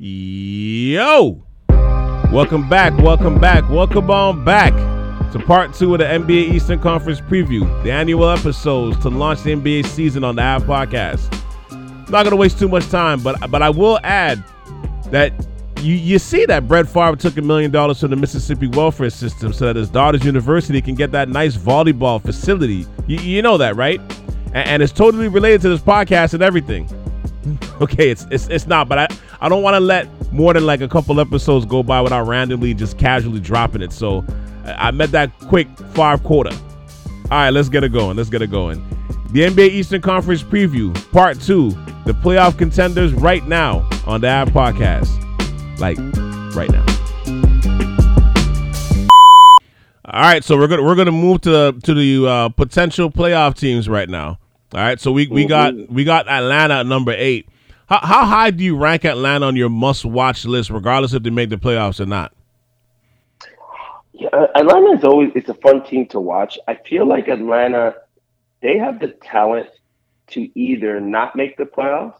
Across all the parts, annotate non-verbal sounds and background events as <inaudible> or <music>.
Yo! Welcome back, welcome back, welcome on back to part two of the NBA Eastern Conference preview, the annual episodes to launch the NBA season on the App Podcast. Not gonna waste too much time, but but I will add that you you see that Brett Favre took a million dollars from the Mississippi welfare system so that his daughter's university can get that nice volleyball facility. You, you know that, right? And, and it's totally related to this podcast and everything. <laughs> okay, it's it's it's not, but I I don't want to let more than like a couple episodes go by without randomly just casually dropping it. So I met that quick five quarter. All right, let's get it going. Let's get it going. The NBA Eastern Conference preview, part two, the playoff contenders right now on the App Podcast. Like right now. All right, so we're gonna we're gonna move to the to the uh, potential playoff teams right now. All right, so we, we got we got Atlanta at number eight. How, how high do you rank Atlanta on your must watch list, regardless if they make the playoffs or not? Yeah, Atlanta is always it's a fun team to watch. I feel like Atlanta they have the talent to either not make the playoffs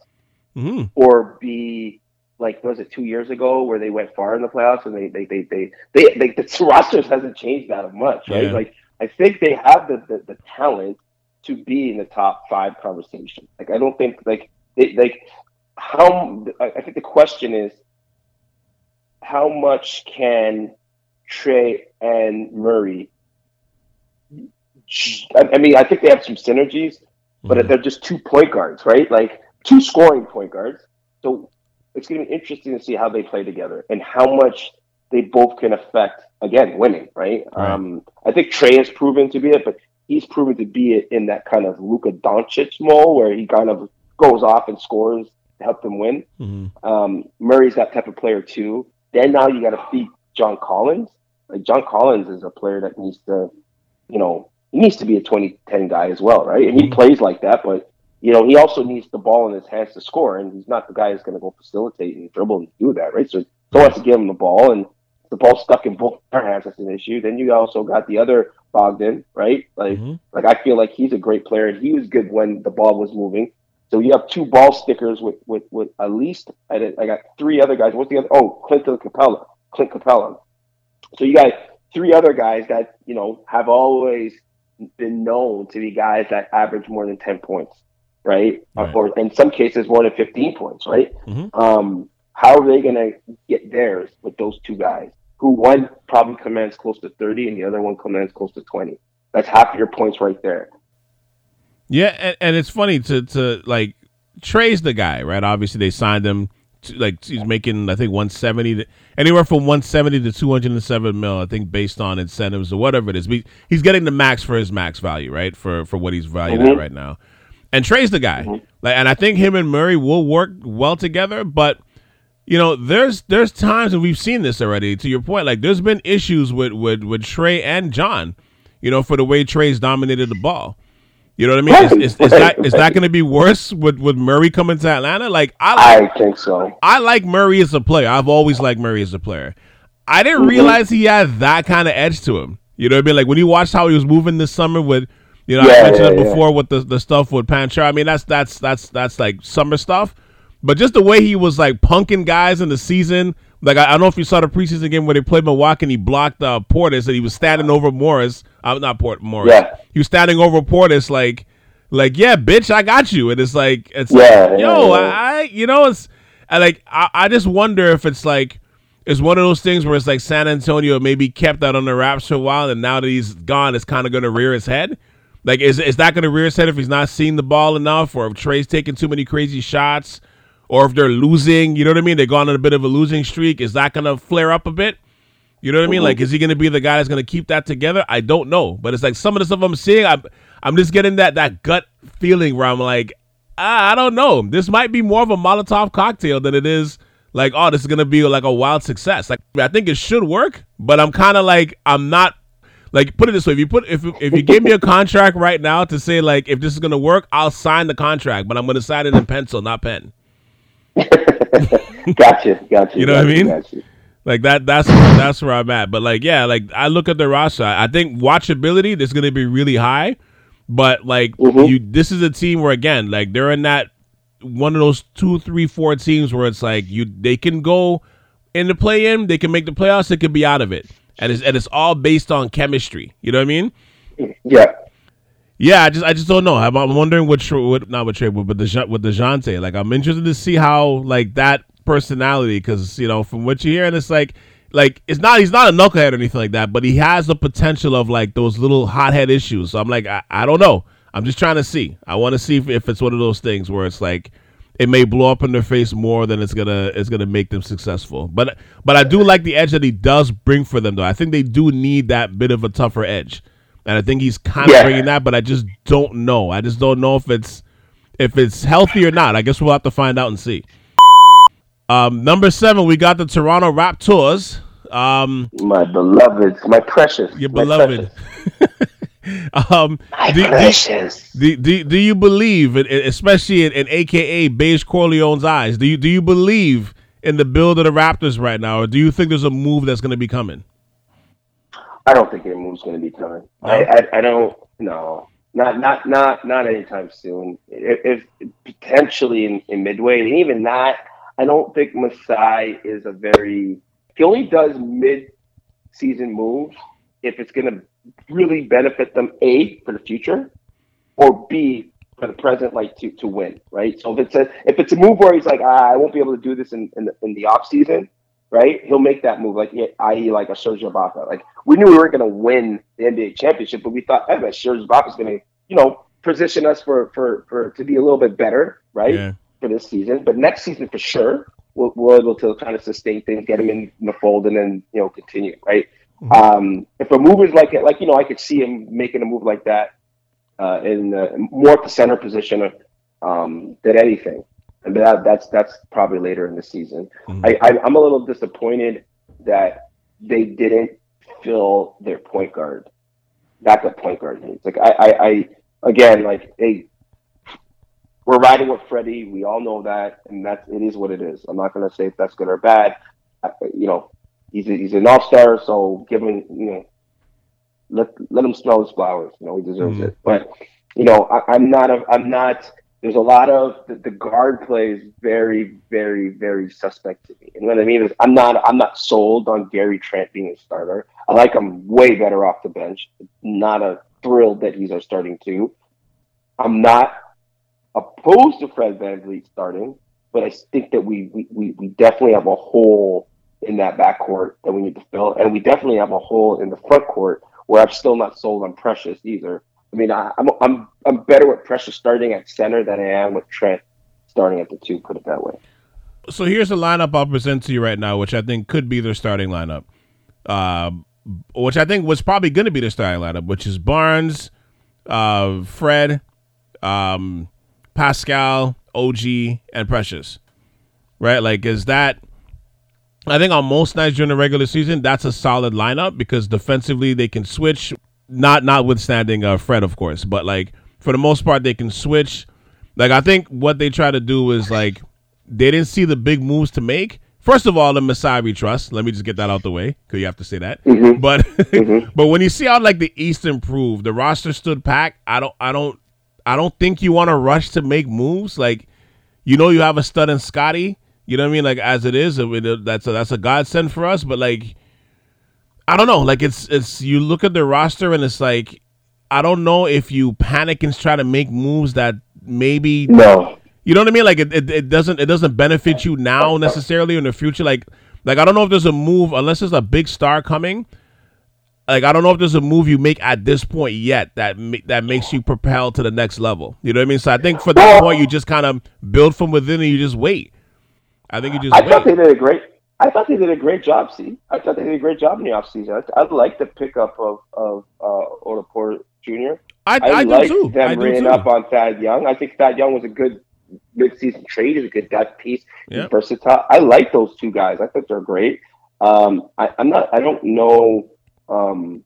mm-hmm. or be like was it two years ago where they went far in the playoffs and they they they they, they, they <laughs> the rosters hasn't changed that much, right? Yeah. Like I think they have the, the, the talent to be in the top five conversation. Like I don't think like it, like how I think the question is how much can Trae and Murray I mean I think they have some synergies, but mm-hmm. they're just two point guards, right? Like two scoring point guards. So it's going to be interesting to see how they play together and how much they both can affect again winning, right? right. Um, I think Trae has proven to be it, but he's proven to be it in that kind of Luka Doncic mold where he kind of goes off and scores to help them win. Mm-hmm. Um, Murray's that type of player too. Then now you got to feed John Collins. Like John Collins is a player that needs to, you know, he needs to be a 2010 guy as well, right? And he mm-hmm. plays like that, but you know, he also needs the ball in his hands to score, and he's not the guy who's going to go facilitate and dribble and do that, right? So someone has to give him the ball, and the ball stuck in both their <laughs> hands. That's an issue. Then you also got the other Bogdan, right? Like, mm-hmm. like I feel like he's a great player, and he was good when the ball was moving. So you have two ball stickers with with, with at least I, did, I got three other guys. What's the other? Oh, Clinton Capela, Clint Capela. So you got three other guys that you know have always been known to be guys that average more than ten points, right? right. Or in some cases more than fifteen points, right? Mm-hmm. Um, how are they going to get theirs with those two guys? Who one probably commands close to 30 and the other one commands close to 20. That's half your points right there. Yeah, and, and it's funny to to like Trae's the guy, right? Obviously they signed him to, like he's making I think 170 to, anywhere from 170 to 207 mil, I think based on incentives or whatever it is. He's getting the max for his max value, right? For for what he's valued mm-hmm. at right now. And Trae's the guy. Mm-hmm. Like and I think him and Murray will work well together, but you know, there's there's times and we've seen this already. To your point, like there's been issues with with with Trae and John, you know, for the way Trae's dominated the ball. You know what I mean? Is, is, is that is that going to be worse with with Murray coming to Atlanta? Like I, like, I think so. I like Murray as a player. I've always liked Murray as a player. I didn't mm-hmm. realize he had that kind of edge to him. You know what I mean? Like when you watched how he was moving this summer with, you know, yeah, I mentioned yeah, it before yeah. with the the stuff with Panchar. I mean, that's that's that's that's like summer stuff. But just the way he was like punking guys in the season, like I, I don't know if you saw the preseason game where they played Milwaukee and he blocked uh, Portis and he was standing over Morris. I'm uh, not Port Morris. Yeah. He was standing over Portis like, like yeah, bitch, I got you. And it's like it's yeah, like, yo, yeah, I, you know, it's I like I, I just wonder if it's like it's one of those things where it's like San Antonio maybe kept that on the wraps for a while, and now that he's gone, it's kind of going to rear his head. Like, is is that going to rear his head if he's not seeing the ball enough, or if Trae's taking too many crazy shots? Or if they're losing, you know what I mean? They're going on a bit of a losing streak. Is that going to flare up a bit? You know what I mean? Like, is he going to be the guy that's going to keep that together? I don't know, but it's like some of the stuff I'm seeing, I'm, I'm just getting that that gut feeling where I'm like, ah, I don't know. This might be more of a Molotov cocktail than it is like, oh, this is going to be like a wild success. Like, I think it should work, but I'm kind of like, I'm not like put it this way: if you put if if you gave me a <laughs> contract right now to say like if this is gonna work, I'll sign the contract, but I'm gonna sign it in pencil, not pen. <laughs> gotcha, gotcha. You know gotcha, what I mean? Gotcha. Like that. That's where, that's where I'm at. But like, yeah, like I look at the roster. I think watchability is going to be really high. But like, mm-hmm. you, this is a team where again, like they're in that one of those two, three, four teams where it's like you they can go in the play in, they can make the playoffs, they could be out of it, and it's and it's all based on chemistry. You know what I mean? Yeah. Yeah, I just I just don't know. I'm, I'm wondering what what not what trade, but the with Dejounte. Like I'm interested to see how like that personality because you know from what you hear and it's like like it's not he's not a knucklehead or anything like that, but he has the potential of like those little hothead issues. So I'm like I, I don't know. I'm just trying to see. I want to see if, if it's one of those things where it's like it may blow up in their face more than it's gonna it's gonna make them successful. But but I do like the edge that he does bring for them though. I think they do need that bit of a tougher edge and I think he's kind of bringing that, but I just don't know. I just don't know if it's if it's healthy or not. I guess we'll have to find out and see. Um, number seven, we got the Toronto Raptors. Um, my beloved, my precious, your beloved. <laughs> um, my do, precious. Do, do, do you believe, especially in, in AKA Beige Corleone's eyes, do you do you believe in the build of the Raptors right now, or do you think there's a move that's going to be coming? I don't think move's going to be coming. No. I, I, I don't no not not not not anytime soon. If, if potentially in, in, midway, and even that, I don't think Masai is a very. He only does mid-season moves if it's going to really benefit them. A for the future, or B for the present, like to to win. Right. So if it's a if it's a move where he's like, ah, I won't be able to do this in in the, in the off season right? He'll make that move, like i.e., like a Serge Ibaka. Like we knew we weren't going to win the NBA championship, but we thought, hey, man, Serge Ibaka is going to, you know, position us for for for to be a little bit better, right, yeah. for this season. But next season, for sure, we'll, we're able to kind of sustain things, get him in the fold, and then you know continue, right? Mm-hmm. Um, if a move is like it, like you know, I could see him making a move like that uh, in uh, more at the center position um, than anything and that, that's that's probably later in the season. Mm-hmm. I, I am a little disappointed that they didn't fill their point guard, backup point guard needs. Like I, I, I again like hey, we're riding with Freddie. We all know that, and that's it is what it is. I'm not gonna say if that's good or bad. I, you know, he's a, he's an all star, so give him you know let let him smell his flowers. You know, he deserves mm-hmm. it. But you know, I, I'm not a, I'm not there's a lot of the, the, guard play is very, very, very suspect to me. And what I mean is, I'm not, I'm not sold on Gary Trent being a starter. I like him way better off the bench. Not a thrilled that he's our starting two. I'm not opposed to Fred VanVleet starting, but I think that we, we, we definitely have a hole in that backcourt that we need to fill, and we definitely have a hole in the front court where I'm still not sold on Precious either. I mean, I, am I'm, I'm I'm better with Precious starting at center than I am with Trent starting at the two. Put it that way. So here's the lineup I'll present to you right now, which I think could be their starting lineup, uh, which I think was probably going to be their starting lineup, which is Barnes, uh, Fred, um, Pascal, OG, and Precious. Right? Like, is that? I think on most nights during the regular season, that's a solid lineup because defensively they can switch not notwithstanding uh, Fred, of course, but like for the most part, they can switch. Like I think what they try to do is like they didn't see the big moves to make. First of all, the Masai we trust. Let me just get that out the way because you have to say that. Mm-hmm. But <laughs> mm-hmm. but when you see how like the East improved, the roster stood packed. I don't I don't I don't think you want to rush to make moves. Like you know you have a stud in Scotty. You know what I mean? Like as it is, that's a, that's a godsend for us. But like I don't know. Like it's it's you look at the roster and it's like I don't know if you panic and try to make moves that maybe no. You know what I mean? Like it, it, it doesn't it doesn't benefit you now necessarily in the future. Like like I don't know if there's a move unless there's a big star coming. Like I don't know if there's a move you make at this point yet that that makes you propel to the next level. You know what I mean? So I think for that point you just kind of build from within and you just wait. I think you just. I wait. thought they did a great. I thought they did a great job. See, I thought they did a great job in the offseason. I, I like the pickup of of uh, Jr. I, I, I like them bringing up on Thad Young. I think Thad Young was a good mid-season trade. He's a good depth piece. He's versatile. I like those two guys. I think they're great. Um, I, am not. I don't know. Um,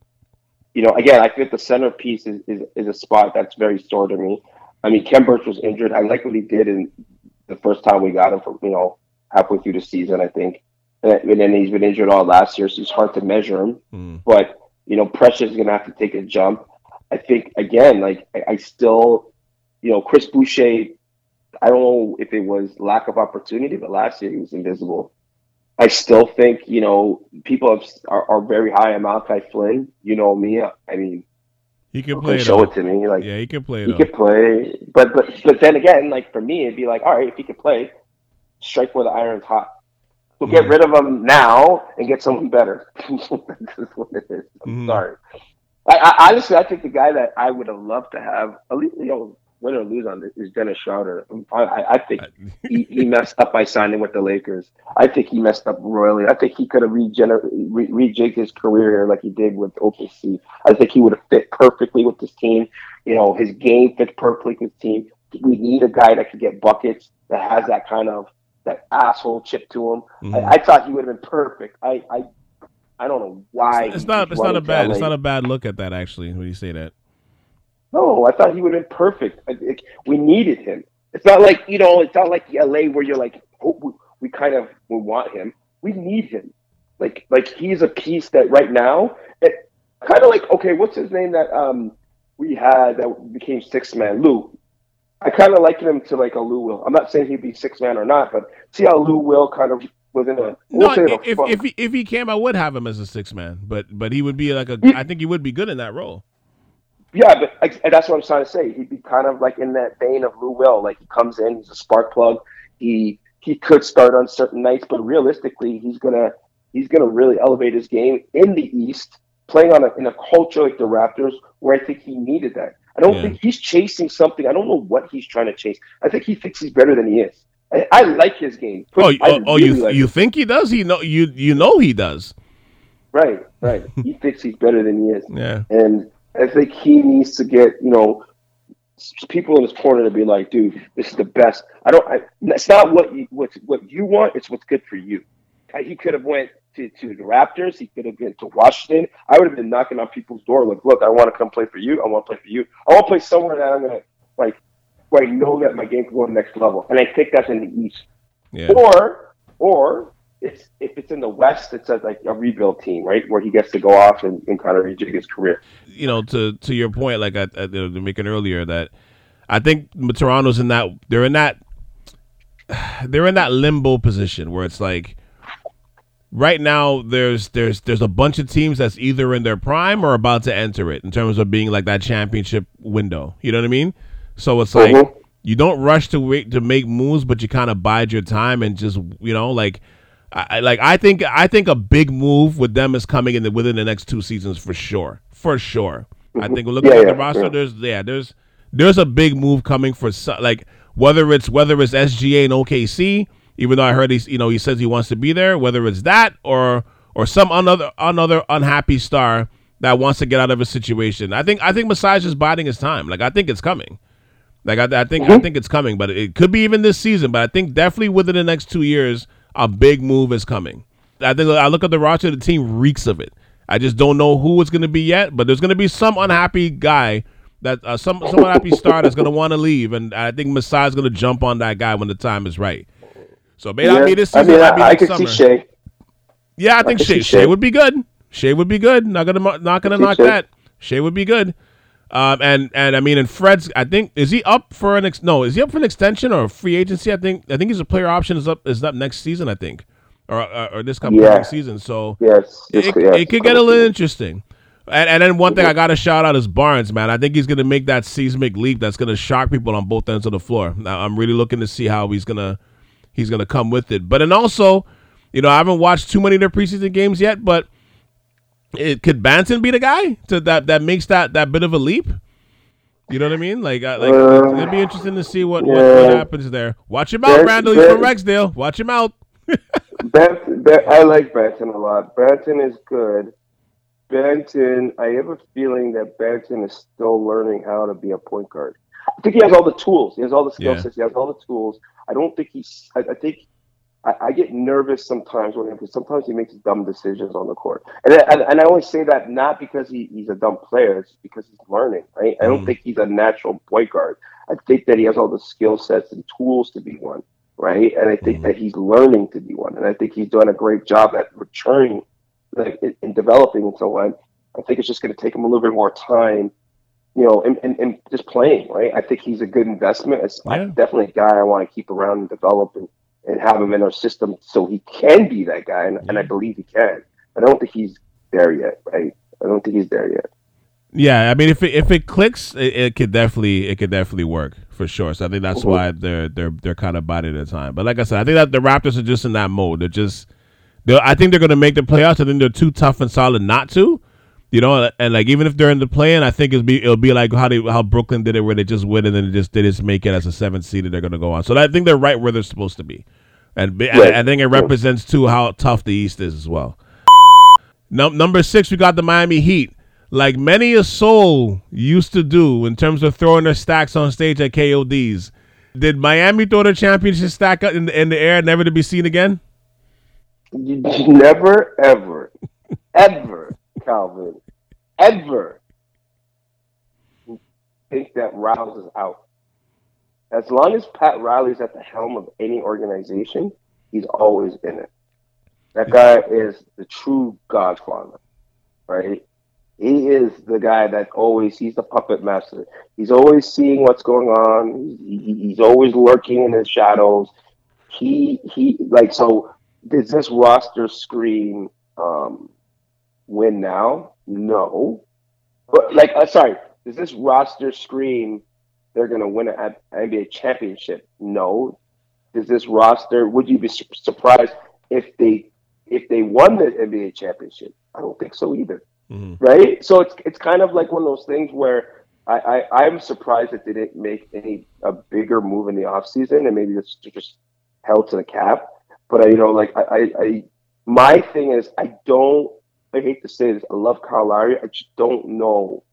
you know, again, I think the centerpiece is, is, is a spot that's very sore to me. I mean, Khem Birch was injured. I like what he did in the first time we got him from you know halfway through the season. I think and then he's been injured all last year, so it's hard to measure him. Mm. But you know, Precious is going to have to take a jump. I think again, like I, I, still, you know, Chris Boucher. I don't know if it was lack of opportunity, but last year he was invisible. I still think you know people have, are, are very high on Malachi Flynn. You know me. I mean, he can play. Show it to me. Like yeah, he can play. He could play, but but but then again, like for me, it'd be like, all right, if he could play, strike where the iron's hot. Get mm-hmm. rid of him now and get someone better. <laughs> That's what it is. I'm mm-hmm. sorry. I, I, honestly, I think the guy that I would have loved to have, at least you know, win or lose on this, is Dennis Schroeder. I, I think <laughs> he, he, messed up by signing with the Lakers. I think he messed up royally. I think he could have regener- re- rejigged his career here like he did with OKC. I think he would have fit perfectly with this team. You know, his game fits perfectly with his team. We need a guy that can get buckets, that has that kind of that asshole chip to him. Mm-hmm. I, I, thought he would have been perfect. I, I I don't know why. It's not. It's not a bad. It's not a bad look at that actually. When you say that. No, I thought he would have been perfect. we needed him. It's not like you know. It's not like LA where you're like, oh, we, we kind of we want him. We need him. Like like he's a piece that right now, it kind of like okay, what's his name that um we had that became six man Lou. I kind of liken him to like a Lou Will. I'm not saying he'd be six man or not, but see how Lou Will kind of within a no. If if he, if he came, I would have him as a six man, but but he would be like a. He, I think he would be good in that role. Yeah, but that's what I'm trying to say. He'd be kind of like in that vein of Lou Will. Like he comes in, he's a spark plug. He he could start on certain nights, but realistically, he's gonna he's gonna really elevate his game in the East, playing on a, in a culture like the Raptors, where I think he needed that. I don't yeah. think he's chasing something. I don't know what he's trying to chase. I think he thinks he's better than he is. I, I like his game. Oh, Put, oh, oh, oh you like you think he does? He know you you know he does. Right, right. he <laughs> thinks he's better than he is. Yeah. And I think he needs to get you know people in his corner to be like, dude, this is the best. I don't. I, it's not what you what what you want. It's what's good for you. He could have went to, to the Raptors. He could have been to Washington. I would have been knocking on people's door like, look, I want to come play for you. I want to play for you. I want to play somewhere that I'm gonna like where I know that my game can go to the next level. And I think that's in the East. Yeah. Or, or it's if it's in the West, it's a, like a rebuild team, right, where he gets to go off and, and kind of rejig his career. You know, to to your point, like I, I was making earlier, that I think Toronto's in that they're in that <sighs> they're in that limbo position where it's like right now there's there's there's a bunch of teams that's either in their prime or about to enter it in terms of being like that championship window. You know what I mean? So it's like mm-hmm. you don't rush to wait to make moves, but you kind of bide your time and just you know like. I, like I think I think a big move with them is coming in the, within the next two seasons for sure, for sure. Mm-hmm. I think looking yeah, at the roster, yeah. there's yeah, there's there's a big move coming for like whether it's whether it's SGA and OKC, even though I heard he's you know he says he wants to be there, whether it's that or or some another another unhappy star that wants to get out of a situation. I think I think Masai is biding his time. Like I think it's coming. Like I, I think mm-hmm. I think it's coming, but it could be even this season. But I think definitely within the next two years, a big move is coming. I think I look at the roster, the team reeks of it. I just don't know who it's going to be yet, but there's going to be some unhappy guy that uh, some some unhappy star that's going to want to leave, and I think Masai is going to jump on that guy when the time is right. So maybe yeah. not be this season. I mean, I, I could summer. see Shai. Yeah, I think I Shai, Shai would be good. Shai would be good. Not gonna not gonna knock Shai. that. Shai would be good. Um, and and I mean, and Fred's, I think, is he up for an ex? No, is he up for an extension or a free agency? I think I think he's a player option is up is up next season. I think, or or, or this coming yeah. season. So yes, it, yes, it could get a little interesting. And, and then one thing I got to shout out is Barnes, man. I think he's going to make that seismic leap that's going to shock people on both ends of the floor. Now, I'm really looking to see how he's gonna he's gonna come with it. But and also, you know, I haven't watched too many of their preseason games yet, but it could Banton be the guy to that that makes that that bit of a leap? You know what I mean? Like, like uh, it'd be interesting to see what, yeah. what, what, happens there. Watch him out, Randall. He's from Rexdale. Watch him out. <laughs> Banton, I like Banton a lot. Banton is good. Banton, I have a feeling that Banton is still learning how to be a point guard. I think he has all the tools. He has all the skill yeah. sets. He has all the tools. I don't think he's. I, I think I, I, get nervous sometimes when because sometimes he makes dumb decisions on the court, and and, and I always say that not because he, he's a dumb player, it's because he's learning. Right? I don't mm. think he's a natural point guard. I think that he has all the skill sets and tools to be one. Right? And I think mm. that he's learning to be one, and I think he's doing a great job at returning, like in, in developing and so on. I think it's just going to take him a little bit more time you know, and, and, and just playing, right? I think he's a good investment. It's yeah. definitely a guy I want to keep around and develop and, and have him in our system so he can be that guy. And, yeah. and I believe he can. I don't think he's there yet, right? I don't think he's there yet. Yeah, I mean, if it if it clicks, it, it could definitely it could definitely work for sure. So I think that's mm-hmm. why they're they're they're kind of biding their time. But like I said, I think that the Raptors are just in that mode. They're just, they I think they're going to make the playoffs. I think they're too tough and solid not to. You know, and like even if they're in the play, and I think it'll be it'll be like how they how Brooklyn did it, where they just win and then they just they just make it as a seventh seed, and they're going to go on. So I think they're right where they're supposed to be, and right. I, think it represents too how tough the East is as well. No, number six, we got the Miami Heat like many a soul used to do in terms of throwing their stacks on stage at KODs. Did Miami throw their championship stack in the, in the air, never to be seen again? Never, ever, ever, Calvin, ever think that Riles is out. As long as Pat Riley's at the helm of any organization, he's always in it. That guy is the true godfather, right? He is the guy that always he's the puppet master. He's always seeing what's going on. He, he's always lurking in the shadows. He he like so. Does this roster scream um, win now? No, but like uh, sorry, does this roster scream they're going to win an NBA championship? No. Does this roster? Would you be su- surprised if they if they won the NBA championship? I don't think so either. Mm-hmm. Right? So it's it's kind of like one of those things where I, I am surprised that they didn't make any a bigger move in the offseason and maybe it's just held to the cap. But I, you know, like I, I, I my thing is I don't I hate to say this, I love Kyle Lowry. I just don't know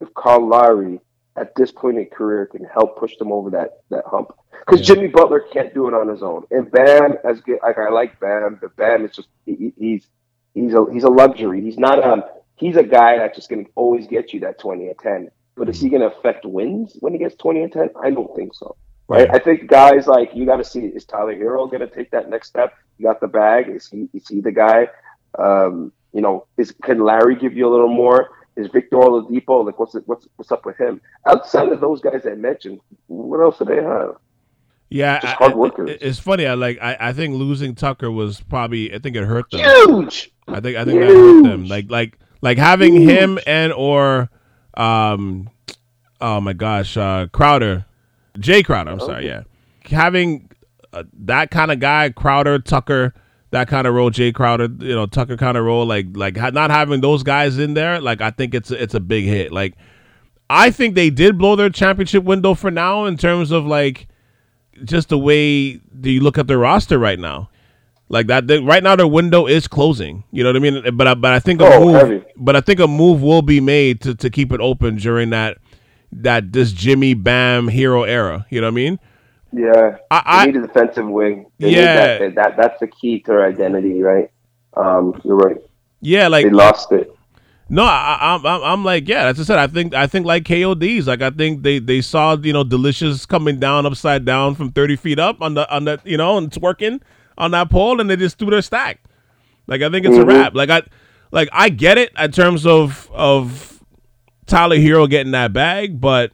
if Kyle Lowry at this point in career can help push them over that that hump. Because yeah. Jimmy Butler can't do it on his own. And Bam, as good, like I like Bam, but Bam is just he, he's he's a he's a luxury. He's not a he's a guy that's just going to always get you that 20 and 10. But is he going to affect wins when he gets 20 and 10? I don't think so. Right. I think guys like you got to see is Tyler Herro going to take that next step? You got the bag. Is he is he the guy? Um, you know, is can Larry give you a little more? Is Victor Oladipo like what's what's what's up with him? Outside of those guys I mentioned, what else do they have? Yeah, Just hard workers. I, it's funny. I like. I, I think losing Tucker was probably. I think it hurt them. Huge. I think. I think Huge. that hurt them. Like like like having Ooh. him and or um oh my gosh, uh Crowder, Jay Crowder, I'm sorry, yeah. Having uh, that kind of guy, Crowder, Tucker, that kind of role, Jay Crowder, you know, Tucker kind of role, like like not having those guys in there, like I think it's it's a big hit. Like I think they did blow their championship window for now in terms of like just the way do you look at the roster right now. Like that, they, right now their window is closing. You know what I mean? But I, but I think a oh, move, heavy. but I think a move will be made to, to keep it open during that that this Jimmy Bam Herro era. You know what I mean? Yeah, I, I need a defensive wing. They yeah, that, that, that's the key to their identity, right? Um, you're right. Yeah, like they lost it. No, I, am I'm, I'm like, yeah. As I said, I think, I think like KODs. Like, I think they, they saw, you know, delicious coming down upside down from 30 feet up on the, on the, you know, and twerking on that pole and they just threw their stack. Like I think it's mm-hmm. a wrap. Like I like I get it in terms of of Tyler Herro getting that bag, but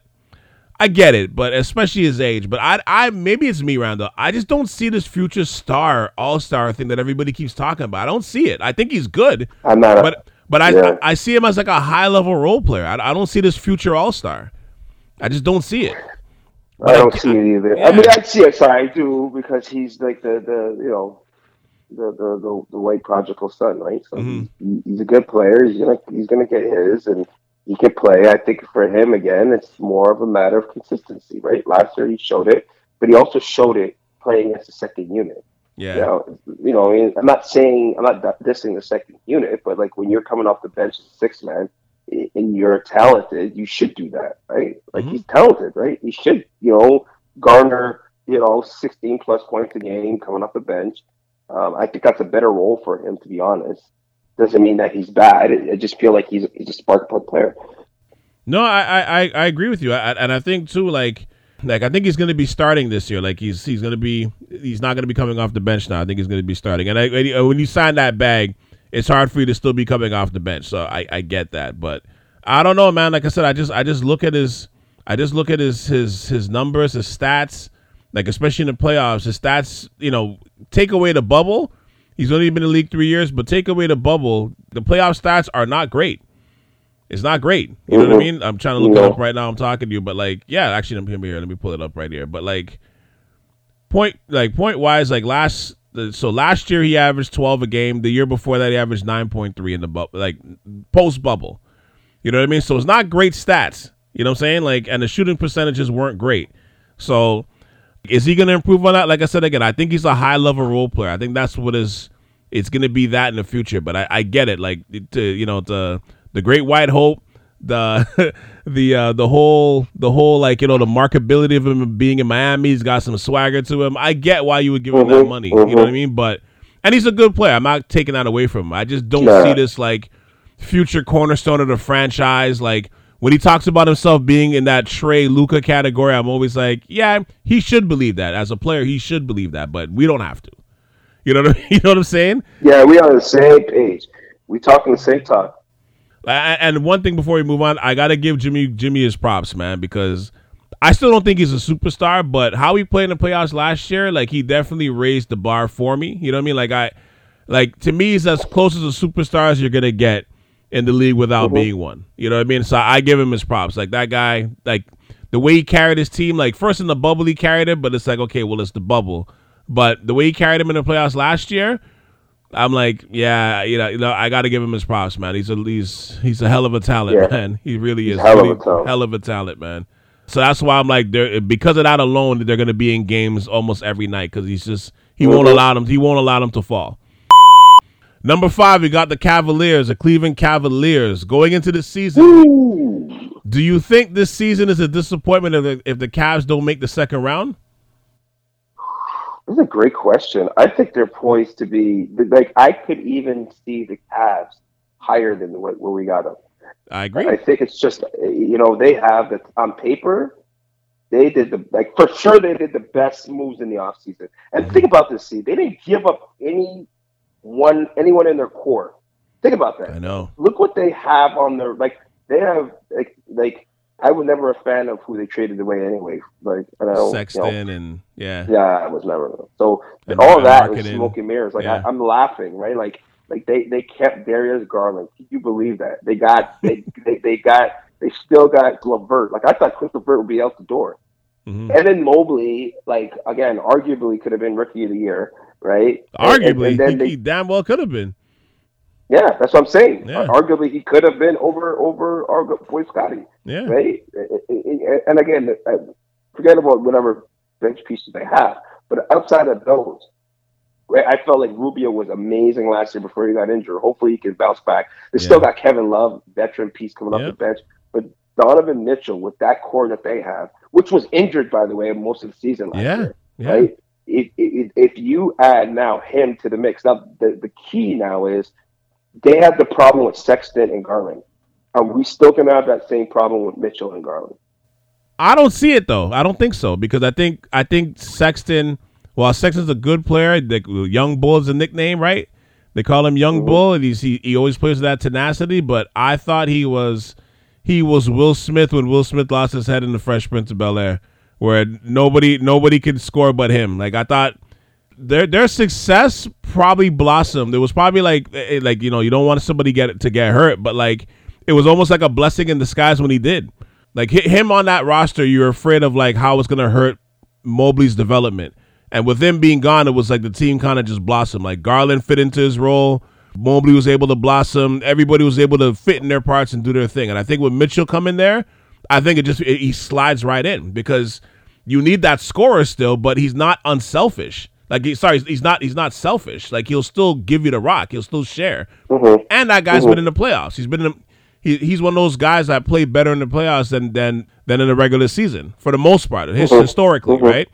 I get it, but especially his age. But I, I maybe it's me, Randall. I just don't see this future star, all star thing that everybody keeps talking about. I don't see it. I think he's good, I'm not but but I, yeah. I, I see him as like a high level role player. I, I don't see this future all star. I just don't see it. I don't see it either. Yeah. I mean, I see it. Sorry, I do because he's like the the you know the the the, the white prodigal son, right? So mm-hmm. he, he's a good player. He's gonna he's gonna get his, and he can play. I think for him again, it's more of a matter of consistency, right? Last year he showed it, but he also showed it playing as a second unit. Yeah. You know, you know, I mean, I'm not saying I'm not dissing the second unit, but like when you're coming off the bench as a six man, and you're talented, you should do that, right? Like mm-hmm. he's talented, right? He should, you know, garner, you know, 16 plus points a game coming off the bench. Um, I think that's a better role for him, to be honest. Doesn't mean that he's bad. I just feel like he's he's a spark plug player. No, I I, I agree with you, I, and I think too, like like I think he's going to be starting this year. Like he's he's going to be he's not going to be coming off the bench now. I think he's going to be starting. And I, when you sign that bag it's hard for you to still be coming off the bench. So I, I get that, but I don't know, man. Like I said, I just I just look at his I just look at his his his numbers, his stats, like especially in the playoffs, his stats. You know, take away the bubble. He's only been in the league three years, but take away the bubble, the playoff stats are not great. It's not great. You know mm-hmm. what I mean? I'm trying to look it up right now. I'm talking to you, but like, yeah, actually, I'm here. Let me pull it up right here. But like, point like point wise, like last so last year he averaged 12 a game. The year before that he averaged 9.3 in the bubble, like post bubble. You know what I mean? So it's not great stats. You know what I'm saying? Like, and the shooting percentages weren't great. So is he going to improve on that? Like I said again, I think he's a high level role player. I think that's what is. It's going to be that in the future. But I, I get it. Like to you know the the Great White Hope, the <laughs> the uh, the whole the whole like you know the marketability of him being in Miami. He's got some swagger to him. I get why you would give him mm-hmm, that money. Mm-hmm. You know what I mean? But and he's a good player. I'm not taking that away from him. I just don't see this like future cornerstone of the franchise. Like when he talks about himself being in that Trae Luka category, I'm always like, yeah, he should believe that as a player. He should believe that, but we don't have to. You know what I, <laughs> you know what I'm saying? Yeah, we on the same page. We talking the same talk. And one thing before we move on, I gotta give Jimmy Jimmy his props, man, because I still don't think he's a superstar, but how he played in the playoffs last year, like he definitely raised the bar for me. You know what I mean? Like I, like to me, he's as close as a superstar as you're gonna get in the league without mm-hmm. being one. You know what I mean? So I give him his props. Like that guy, like the way he carried his team. Like first in the bubble, he carried it, but it's like okay, well it's the bubble. But the way he carried him in the playoffs last year, I'm like, yeah, you know, you know, I got to give him his props, man. He's a he's he's a hell of a talent, yeah. man. He really is. Hell, really, of a hell of a talent, man. So that's why I'm like, they're because of that alone, they're going to be in games almost every night because he's just he mm-hmm. won't allow them he won't allow them to fall. Number five, we got the Cavaliers, the Cleveland Cavaliers, going into the season. Ooh. Do you think this season is a disappointment if the, if the Cavs don't make the second round? That's a great question. I think they're poised to be like I could even see the Cavs higher than where, where we got them. I agree. I think it's just you know they have it on paper. They did the like for sure they did the best moves in the offseason. And think about this, see, they didn't give up any one anyone in their core. Think about that. I know. Look what they have on their like they have like like I was never a fan of who they traded away anyway. Like I don't, Sexton you know, and yeah, yeah, I was never. So and all that was smoke mirrors. Like yeah. I, am laughing, right? Like like they they kept Darius Garland. Can you believe that they got <laughs> they, they they got they still got LeVert. Like I thought Chris LeVert would be out the door. Mm-hmm. Evan Mobley, like again, arguably could have been rookie of the year, right? Arguably, and, and, and they, he damn well could have been. Yeah, that's what I'm saying. Yeah. Arguably, he could have been over over our boy Scotty. Yeah. Right. And again, uh, forget about whatever bench pieces they have, but outside of those, right, I felt like Rubio was amazing last year before he got injured. Hopefully, he can bounce back. They yeah. still got Kevin Love, veteran piece coming yep. off the bench, but Donovan Mitchell with that core that they have, which was injured by the way most of the season last yeah. year, yeah. right? If, if, if you add now him to the mix, now the, the key now is they had the problem with Sexton and Garland. Are we still going to have that same problem with Mitchell and Garland? I don't see it though. I don't think so because I think I think Sexton. Well, Sexton's a good player. The Young Bull is a nickname, right? They call him Young mm-hmm. Bull, and he's, he he always plays with that tenacity. But I thought he was he was Will Smith when Will Smith lost his head in the Fresh Prince of Bel Air, where nobody nobody could score but him. Like I thought their their success probably blossomed. It was probably like eh, eh, like you know you don't want somebody get to get hurt, but like it was almost like a blessing in disguise when he did. Like him on that roster, you're afraid of like how it's gonna hurt Mobley's development. And with him being gone, it was like the team kind of just blossomed. Like Garland fit into his role. Mobley was able to blossom. Everybody was able to fit in their parts and do their thing. And I think with Mitchell coming there, I think it just it, he slides right in because you need that scorer still, but he's not unselfish. Like, he, sorry, he's not he's not selfish. Like, he'll still give you the rock. He'll still share. Mm-hmm. And that guy's mm-hmm. been in the playoffs. He's been in. he, he's one of those guys that play better in the playoffs than than than in the regular season for the most part, mm-hmm. historically, mm-hmm. right?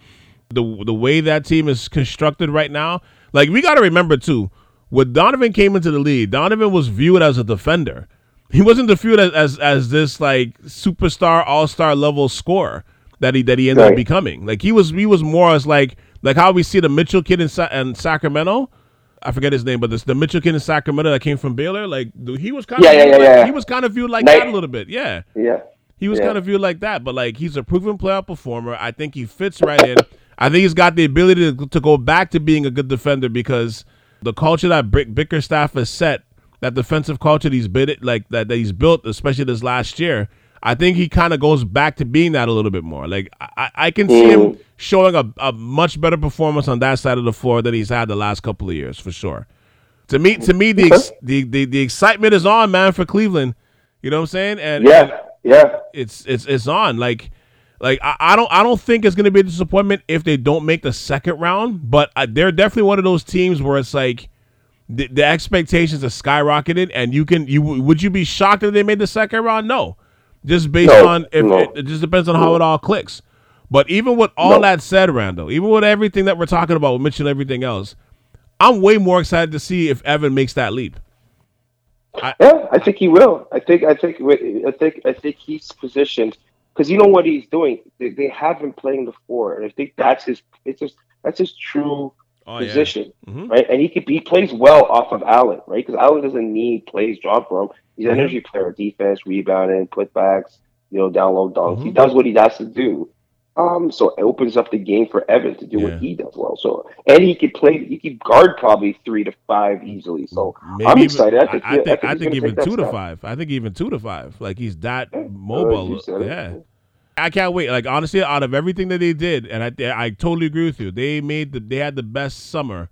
The the way that team is constructed right now, like we got to remember too, when Donovan came into the league, Donovan was viewed as a defender. He wasn't viewed as as, as this like superstar, all star level scorer that he that he ended right. up becoming. Like he was he was more as like like how we see the Mitchell kid in, Sa- in Sacramento. I forget his name, but this the Mitchell kid in Sacramento that came from Baylor. Like dude, he was kind Yeah, of yeah, yeah, like, yeah. he was kind of viewed like Nice. that a little bit. Yeah, Yeah. he was Yeah. kind of viewed like that. But like he's a proven playoff performer. I think he fits right in. I think he's got the ability to, to go back to being a good defender because the culture that Brick Bickerstaff has set, that defensive culture that he's bit like that, that he's built, especially this last year. I think he kind of goes back to being that a little bit more. Like I, I can see him Mm. showing a, a much better performance on that side of the floor than he's had the last couple of years for sure. To me, to me, the ex, the, the the excitement is on, man, for Cleveland. You know what I'm saying? And and Yeah. Yeah. it's it's it's on. Like like I, I don't I don't think it's gonna be a disappointment if they don't make the second round. But I, they're definitely one of those teams where it's like the, the expectations are skyrocketed, and you can you would you be shocked if they made the second round? No, just based No, on if no. it, it just depends on how it all clicks. But even with all No. that said, Randall, even with everything that we're talking about with Mitchell and everything else, I'm way more excited to see if Evan makes that leap. Yeah, I think he will. I think I think I think I think he's positioned because you know what he's doing. They, they have him playing the four, and I think that's his. It's just that's his true Oh, yeah. position, Mhm. right? And he could he plays well off of Allen, right? Because Allen doesn't need plays drawn from him. He's an Mhm. energy player, defense, rebounding, putbacks, you know, down low dunks. He Mhm. does what he has to do. Um, so it opens up the game for Evan to do Yeah. what he does well. So and he could play, he could guard probably three to five easily. So Maybe I'm even- excited. I think, I, I think, I think even two to step. five. I think even two to five. Like he's that Yeah, mobile. you said it. I can't wait. Like honestly, out of everything that they did, and I I totally agree with you. They made the they had the best summer,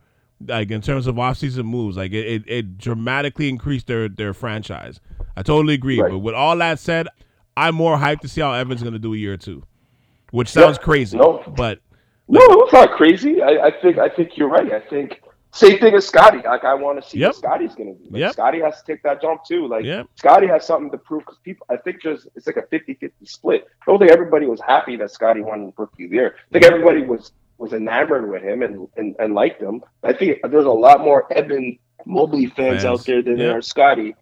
like in terms of offseason moves. Like it, it, it dramatically increased their their franchise. I totally agree. Right. But with all that said, I'm more hyped to see how Evans going to do a year or two, which sounds Yeah. crazy. No. but No, it's not crazy. I, I think I think you're right. I think same thing as Scotty. Like I want to see Yep. what Scotty's going to do. Like, Yep. Scotty has to take that jump too. Like Yep. Scotty has something to prove because people. I think just it's like a 50-50 split. I don't think everybody was happy that Scotty won Rookie of the Year. I think everybody was was enamored with him and and, and liked him. I think there's a lot more Evan Mobley fans, Fans. out there than there are Scotty.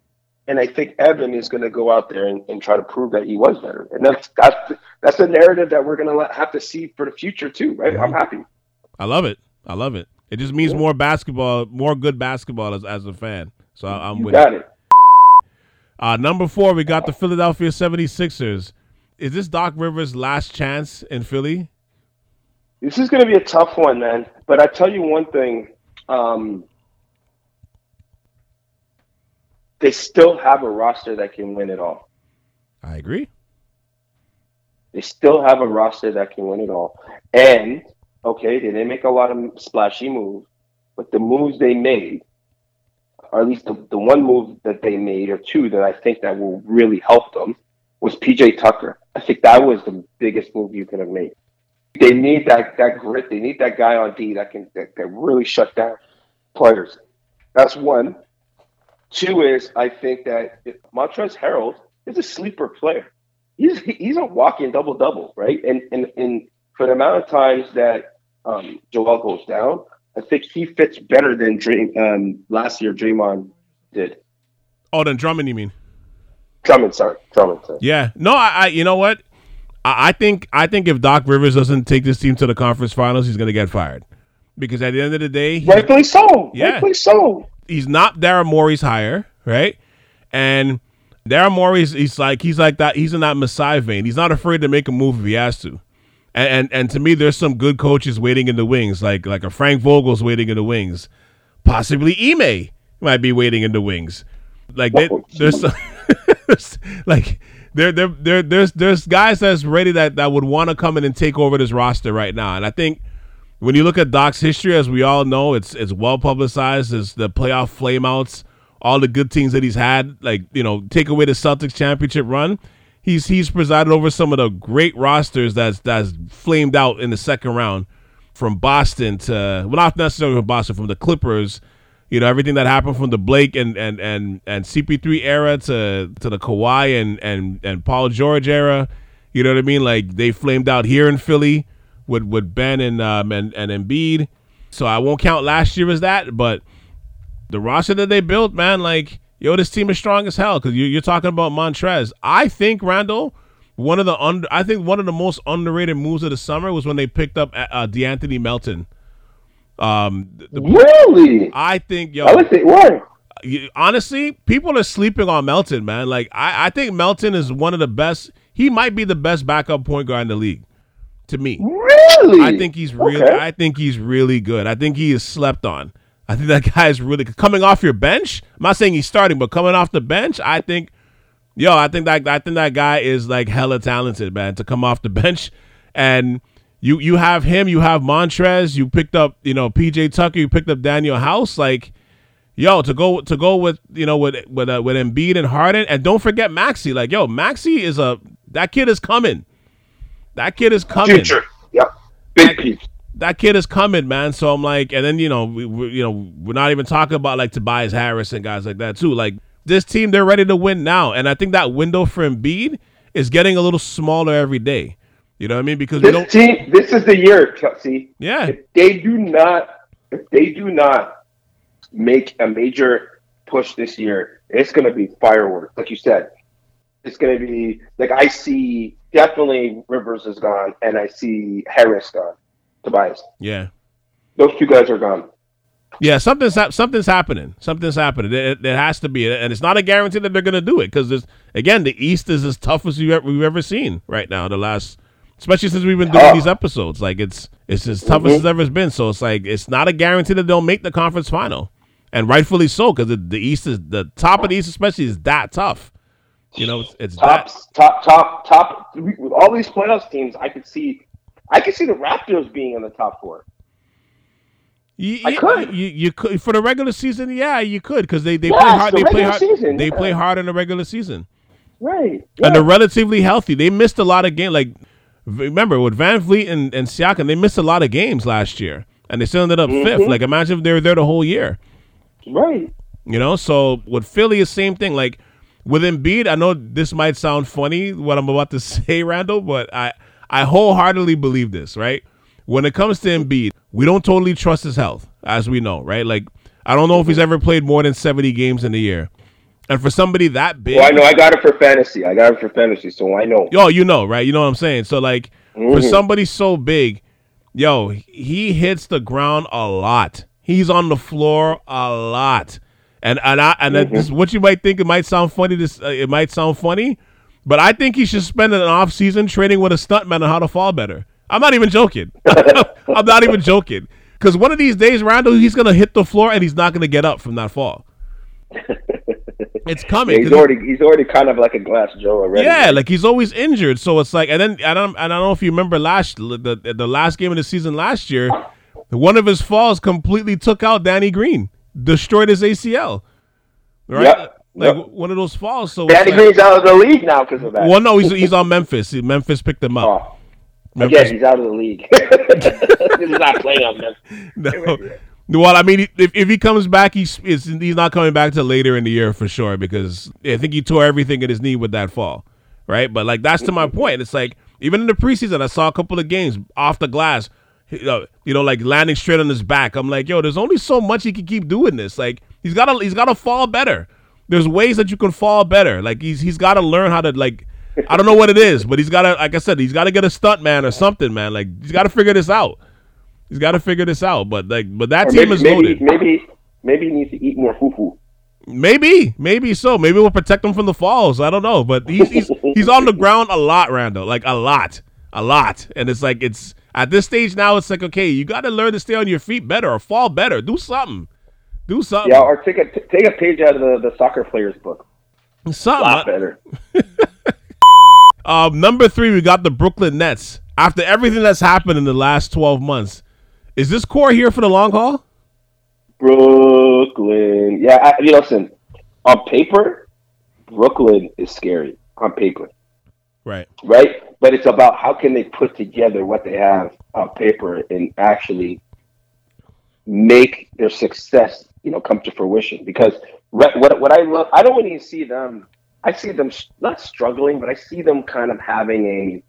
And I think Evan is going to go out there and, and try to prove that he was better. And that's that's that's the narrative that we're going to have to see for the future too, right? I'm mm-hmm. happy. I love it. I love it. It just means Yeah. more basketball, more good basketball as, as a fan. So I- I'm You with got it. it. Uh, number four, we got the Philadelphia 76ers. Is this Doc Rivers' last chance in Philly? This is going to be a tough one, man. But I tell you one thing: um, they still have a roster that can win it all. I agree. They still have a roster that can win it all. And okay, they didn't make a lot of splashy moves, but the moves they made, or at least the, the one move that they made, or two that I think that will really help them, was PJ Tucker. I think that was the biggest move you could have made. They need that that grit. They need that guy on D that can that, that really shut down players. That's one. Two is I think that Montrezl Harrell is a sleeper player. He's he's a walking double double, right? And and and for the amount of times that um, Joel goes down, I think he fits better than Dream um, last year. Draymond did. Oh, then Drummond, you mean? Drummond, sorry, Drummond. Sorry. Yeah. No, I, I you know what? I, I think I think if Doc Rivers doesn't take this team to the conference finals, he's gonna get fired. Because at the end of the day, he- Rightfully so. Yeah. Rightfully so. he's not Daryl Morey's hire, right? And Daryl Morey's he's like he's like that. He's in that Masai vein. He's not afraid to make a move if he has to. And and, and to me, there's some good coaches waiting in the wings, like like a Frank Vogel's waiting in the wings, possibly Ime might be waiting in the wings. Like they, there's some, <laughs> like there there there there's there's guys that's ready that that would want to come in and take over this roster right now. And I think when you look at Doc's history, as we all know, it's it's well publicized. It's the playoff flameouts, all the good teams that he's had. Like you know, take away the Celtics championship run, he's he's presided over some of the great rosters that's that's flamed out in the second round, from Boston to well, not necessarily from Boston, from the Clippers. You know everything that happened from the Blake and and and and CP3 era to to the Kawhi and and and Paul George era. You know what I mean? Like they flamed out here in Philly with with Ben and um and and Embiid. So I won't count last year as that, but the roster that they built, man, like yo, this team is strong as hell. Because you, you're talking about Montrez. I think Randall, one of the under, I think one of the most underrated moves of the summer was when they picked up uh, D'Anthony Melton. Um, the, really? I think yo. I would say what? Honestly, people are sleeping on Melton, man. Like I, I think Melton is one of the best. He might be the best backup point guard in the league. To me, really, I think he's really. Okay. I think he's really good. I think he is slept on. I think that guy is really coming off your bench. I'm not saying he's starting, but coming off the bench, I think, yo, I think that I think that guy is like hella talented, man. To come off the <laughs> bench, and you you have him, you have Montrez, you picked up, you know, PJ Tucker, you picked up Danuel House, like, yo, to go to go with you know with with uh, with Embiid and Harden, and don't forget Maxey, like, yo, Maxey is a that kid is coming, that kid is coming, future, yeah, big piece. That kid is coming, man. So I'm like, and then you know, we, we, you know, we're not even talking about like Tobias Harris and guys like that too. Like this team, they're ready to win now, and I think that window for Embiid is getting a little smaller every day. You know what I mean? Because this we don't. Team, this is the year, Chelsea. Yeah. If they do not, if they do not make a major push this year, it's going to be fireworks, like you said. It's going to be like I see definitely Rivers is gone, and I see Harris gone. Tobias. Yeah. Those two guys are gone. Yeah, something's something's happening. Something's happening. It, it, has to be, and it's not a guarantee that they're going to do it because again, the East is as tough as we've ever, we've ever seen right now. The last especially since we've been doing oh. these episodes. Like it's it's as tough mm-hmm. as it's ever been. So it's like it's not a guarantee that they'll make the conference final, and rightfully so because the, the, East is the top of the East, especially is that tough. You know, it's, it's top, that. top, top, top. With all these playoffs teams, I could see, I could see the Raptors being in the top four. You, I could. You, you could for the regular season. Yeah, you could because they, they yes, play hard. The they play hard. Season, they yeah. play hard in the regular season. Right. Yeah. And they're relatively healthy. They missed a lot of games. Like remember with VanVleet and, and Siakam, they missed a lot of games last year, and they still ended up mm-hmm. fifth. Like imagine if they were there the whole year. Right. You know, so with Philly, the same thing. Like with Embiid, I know this might sound funny what I'm about to <laughs> say, Randall, but I I wholeheartedly believe this. Right. When it comes to Embiid, we don't totally trust his health, as we know, right? Like I don't know if he's ever played more than 70 games in a year. And for somebody that big, well, I know I got it for fantasy. I got it for fantasy, so I know. Yo, you know, right? You know what I'm saying. So like, mm-hmm. for somebody so big, yo, he hits the ground a lot. He's on the floor a lot, and and I and mm-hmm. this, what you might think it might sound funny. This uh, it might sound funny, but I think he should spend an off season training with a stuntman on how to fall better. I'm not even joking. <laughs> I'm not even joking. Because one of these days, Randall, he's gonna hit the floor and he's not gonna get up from that fall. <laughs> It's coming. Yeah, he's already he's already kind of like a glass Joe already. Yeah, like he's always injured. So it's like, and then I don't, and I don't know if you remember last the the last game of the season last year, one of his falls completely took out Danny Green, destroyed his ACL. Right. Yep. Like yep. one of those falls. So Danny like, Green's out of the league now because of that. Well, no, he's he's on Memphis. Memphis picked him up. Oh. Memphis. Again, he's out of the league. <laughs> he's not playing on Memphis. <laughs> No. Well, I mean, if, if he comes back, he's he's not coming back till later in the year for sure because I think he tore everything in his knee with that fall, right? But like that's to my mm-hmm. point. It's like even in the preseason, I saw a couple of games off the glass, you know, you know, like landing straight on his back. I'm like, yo, there's only so much he can keep doing this. Like he's got to he's got to fall better. There's ways that you can fall better. Like he's he's got to learn how to like. I don't know what it is, but he's got to, like I said, he's got to get a stunt man or something, man. Like he's got to figure this out. He's got to figure this out. But like, but that or team maybe, is loaded. Maybe, maybe he needs to eat more fufu. Maybe, maybe so. Maybe we'll protect him from the falls. I don't know, but he's he's, he's on the ground a lot, Randall. Like a lot, a lot. And it's like it's at this stage now. It's like okay, you got to learn to stay on your feet better or fall better. Do something. Do something. Yeah, or take a take a page out of the, the soccer players book. Something. A lot better. <laughs> um, number three, we got the Brooklyn Nets. After everything that's happened in the last twelve months, is this core here for the long haul? Brooklyn. Yeah, I, you know, listen. On paper, Brooklyn is scary. On paper. Right. Right? But it's about how can they put together what they have on paper and actually make their success, you know, come to fruition. Because what what I love, I don't really see them. I see them not struggling, but I see them kind of having a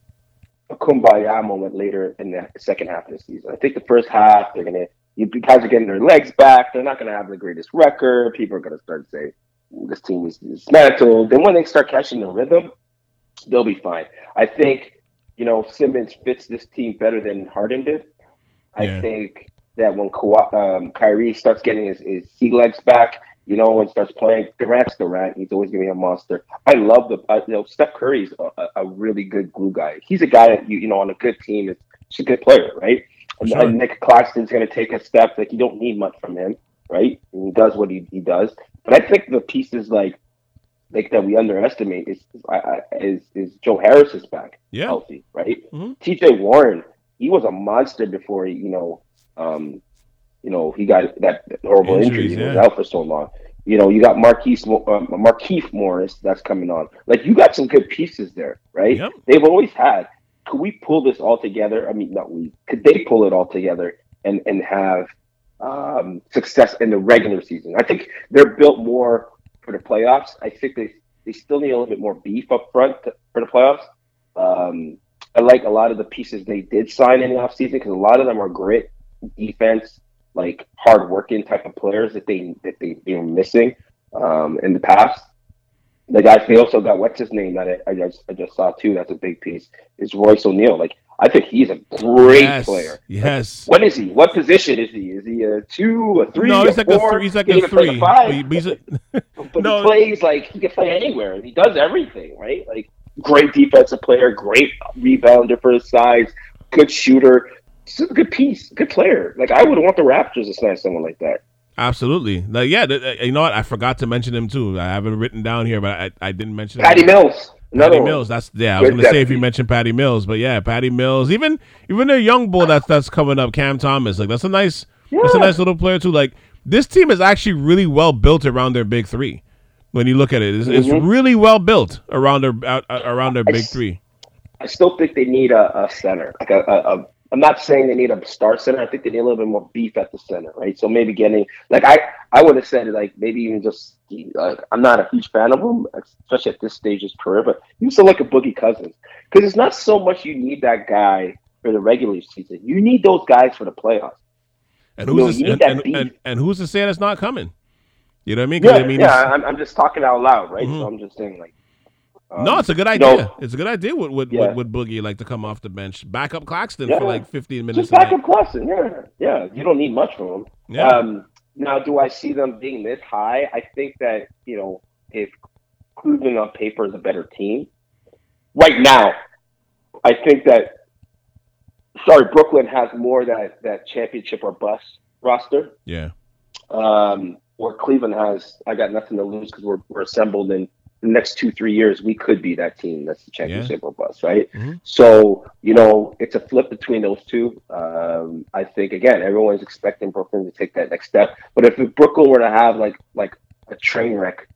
a kumbaya moment later in the second half of the season. I think the first half they're gonna you guys are getting their legs back. They're not gonna have the greatest record. People are gonna start to say this team is dismantled. Then when they start catching the rhythm, they'll be fine. I think you know Simmons fits this team better than Harden did. I yeah. think that when Ka- um, Kyrie starts getting his, his sea legs back, you know, and starts playing, Durant's Durant. He's always going to be a monster. I love the, uh, you know, Seth Curry's a, a, really good glue guy. He's a guy that, you, you know, on a good team, is a good player, right? And, sure. and Nic Claxton's going to take a step. Like, you don't need much from him, right? And he does what he, he does. But I think the pieces like, like that we underestimate is is is Joe Harris is back yeah. healthy, right? Mm-hmm. T.J. Warren, he was a monster before he, you know, um, you know, he got that horrible Injuries, injury. He yeah. was out for so long. You know, you got Marquise Markieff Morris that's coming on. Like you got some good pieces there, right? Yep. They've always had. Could we pull this all together? I mean, not we. Could they pull it all together and and have um, success in the regular season? I think they're built more for the playoffs. I think they they still need a little bit more beef up front to, for the playoffs. Um, I like a lot of the pieces they did sign in the offseason because a lot of them are grit, defense, like hard working type of players that they that they, they were missing um, in the past. The guy they also got what's his name that I, I, just I just saw too. That's a big piece. Is Royce O'Neale Like I think he's a great yes, player. Yes. Like, what is he? What position is he? Is he a two, a three? No, he's like four? a three. He's like a three. Five. He's a, <laughs> <laughs> but no. he plays like he can play anywhere. He does everything, right? Like great defensive player, great rebounder for his size, good shooter. He's a good piece, good player. Like I would want the Raptors to sign someone like that. Absolutely. Like, yeah, you know what? I forgot to mention him too. I have it written down here, but I, I didn't mention Patty him. Mills. Patty Mills. That's yeah. I was gonna say if you mentioned Patty Mills, but yeah, Patty Mills. Even even a young bull that's that's coming up, Cam Thomas. Like that's a nice yeah. that's a nice little player too. Like this team is actually really well built around their big three. When you look at it, it's, mm-hmm. it's really well built around their uh, around their big three. I still think they need a, a center, like a, a, I'm not saying they need a star center. I think they need a little bit more beef at the center, right? So maybe getting like I I would have said like maybe even just like I'm not a huge fan of him, especially at this stage of his career, but you still to like a Boogie Cousins because it's not so much you need that guy for the regular season. You need those guys for the playoffs. And who's you know, to, and, and, and, who's to say that's not coming? You know what I mean? Yeah, I mean, yeah. I'm, I'm just talking out loud, right? Mm-hmm. So I'm just saying like um, no, it's a good idea. No, it's a good idea with with, yeah. with, with, Boogie like to come off the bench, back up Claxton yeah. for like 15 minutes. Just back up Claxton, yeah, yeah. You don't need much from him. Yeah. Um, now, do I see them being this high? I think that you know if Cleveland on paper is a better team right now, I think that sorry Brooklyn has more that that championship or bust roster. Yeah. Um, where Cleveland has, I got nothing to lose because we're we're assembled in the next two three years we could be that team that's the championship yeah. or bust right? Mm-hmm. so you know it's a flip between those two. Um, i think again everyone's expecting brooklyn to take that next step. But if brooklyn were to have like like a train wreck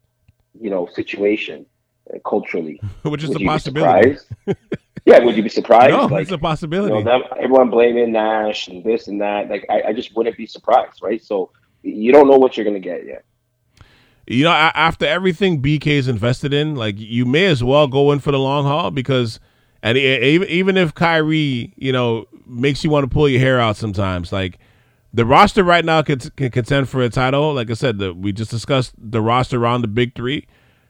you know situation uh, culturally <laughs> which is a possibility. yeah would you be surprised? No like, it's a possibility. you know, everyone blaming nash and this and that. Like I, I just wouldn't be surprised right? So you don't know what you're going to get yet you know, after everything BK is invested in, like you may as well go in for the long haul because, and even if Kyrie, you know, makes you want to pull your hair out sometimes, like the roster right now can, can contend for a title. Like I said, the, we just discussed the roster around the big three,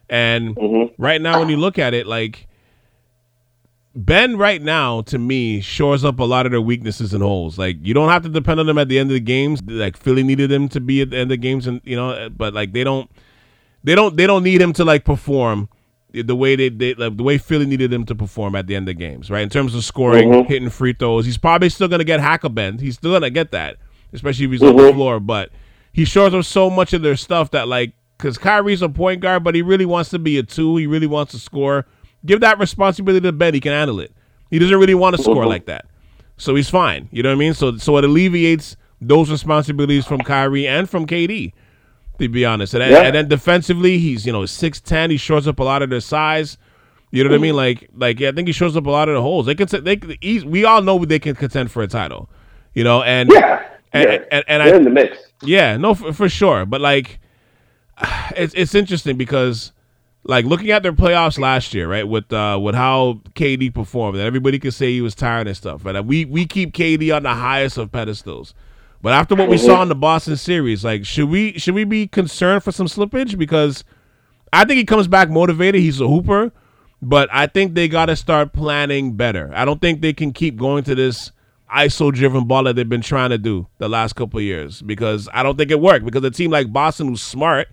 and mm-hmm. right now when you look at it, like Ben right now to me shores up a lot of their weaknesses and holes. Like you don't have to depend on them at the end of the games. Like Philly needed them to be at the end of the games, and you know, but like they don't they don't they don't need him to like perform the way they, they like, the way Philly needed him to perform at the end of games, right? In terms of scoring, mm-hmm. hitting free throws, he's probably still gonna get hack a bend. He's still gonna get that, especially if he's mm-hmm. on the mm-hmm. floor. But he shows up so much of their stuff that like, because Kyrie's a point guard, but he really wants to be a two. He really wants to score. Give that responsibility to Ben. He can handle it. He doesn't really want to score mm-hmm. like that, so he's fine. You know what I mean? So so it alleviates those responsibilities from Kyrie and from KD to be honest. And, yeah. and then defensively, he's you know six ten. He shows up a lot of their size. You know what I mean? Like like yeah, I think he shows up a lot of the holes. They can they he, we all know they can contend for a title. You know, and yeah, and yeah. and, and, They're I, in the mix. Yeah, no, for, for sure. But like, <sighs> it's it's interesting because like looking at their playoffs last year, right? With uh with how KD performed, and everybody could say he was tired and stuff. But we we keep KD on the highest of pedestals. But after what we saw in the Boston series, like should we should we be concerned for some slippage? Because I think he comes back motivated. He's a hooper, but I think they got to start planning better. I don't think they can keep going to this ISO driven ball that they've been trying to do the last couple years because I don't think it worked because a team like Boston who's smart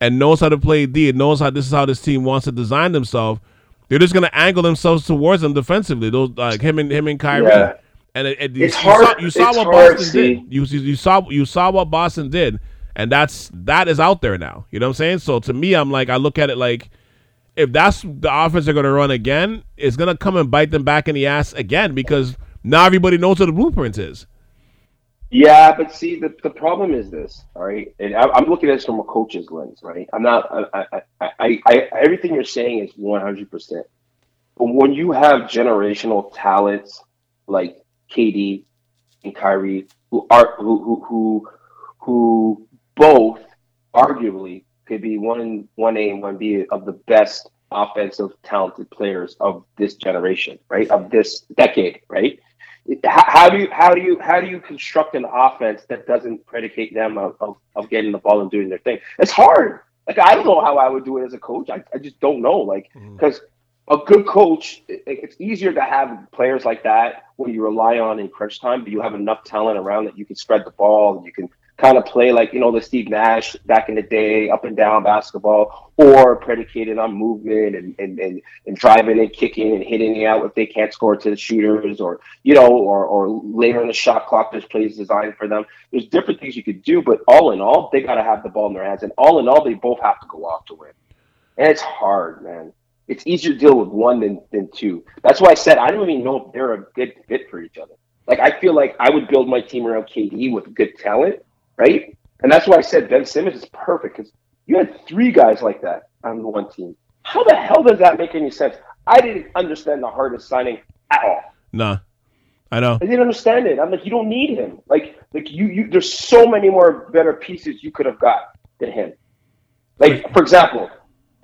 and knows how to play D and knows how this is how this team wants to design themselves, they're just gonna angle themselves towards them defensively. Those like him and him and Kyrie. Yeah. And it, it, it's you, hard. You saw, you saw what hard, Boston did. You, you saw you saw what Boston did, and that's that is out there now. You know what I'm saying? So to me, I'm like I look at it like if that's the offense they're going to run again, it's going to come and bite them back in the ass again because now everybody knows what the blueprint is. Yeah, but see, the, the problem is this, all right? And I, am looking at this from a coach's lens, right? I'm not, I, I, I, I everything you're saying is 100%. But when you have generational talents like KD and Kyrie, who are, who, who, who, who both arguably could be one, one A and one B of the best offensive talented players of this generation, right? Of this decade, right? how, how, do you how do you how do you construct an offense that doesn't predicate them of, of, of, getting the ball and doing their thing? It's hard. Like I don't know how I would do it as a coach. I, I just don't know. Like because mm-hmm. A good coach, it's easier to have players like that when you rely on in crunch time, but you have enough talent around that you can spread the ball and you can kind of play like you know the Steve Nash back in the day, up and down basketball, or predicated on movement and and, and, and driving and kicking and hitting it out if they can't score to the shooters, or you know, or or later in the shot clock, there's plays designed for them. There's different things you could do, but all in all, they got to have the ball in their hands, and all in all, they both have to go off to win, and it's hard, man. It's easier to deal with one than, than two. That's why I said I don't even know if they're a good fit for each other. Like I feel like I would build my team around KD with good talent, right? And that's why I said Ben Simmons is perfect because you had three guys like that on one team. How the hell does that make any sense? I didn't understand the hardest signing at all. Nah. I know. I didn't understand it. I'm like, you don't need him. Like, like you, you. There's so many more better pieces you could have got than him. Like, for example,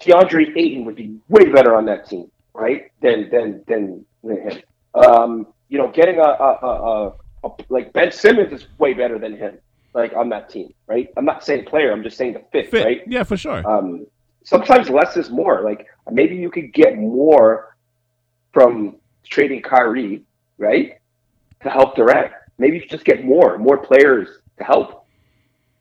DeAndre Ayton would be way better on that team, right? Than than than, than him. Um, you know, getting a, a, a, a, like Ben Simmons is way better than him like on that team, right? I'm not saying player, I'm just saying the fit, fit. right? Yeah, for sure. Um, sometimes less is more. Like maybe you could get more from trading Kyrie, right? To help Durant. Maybe you just get more, more players to help.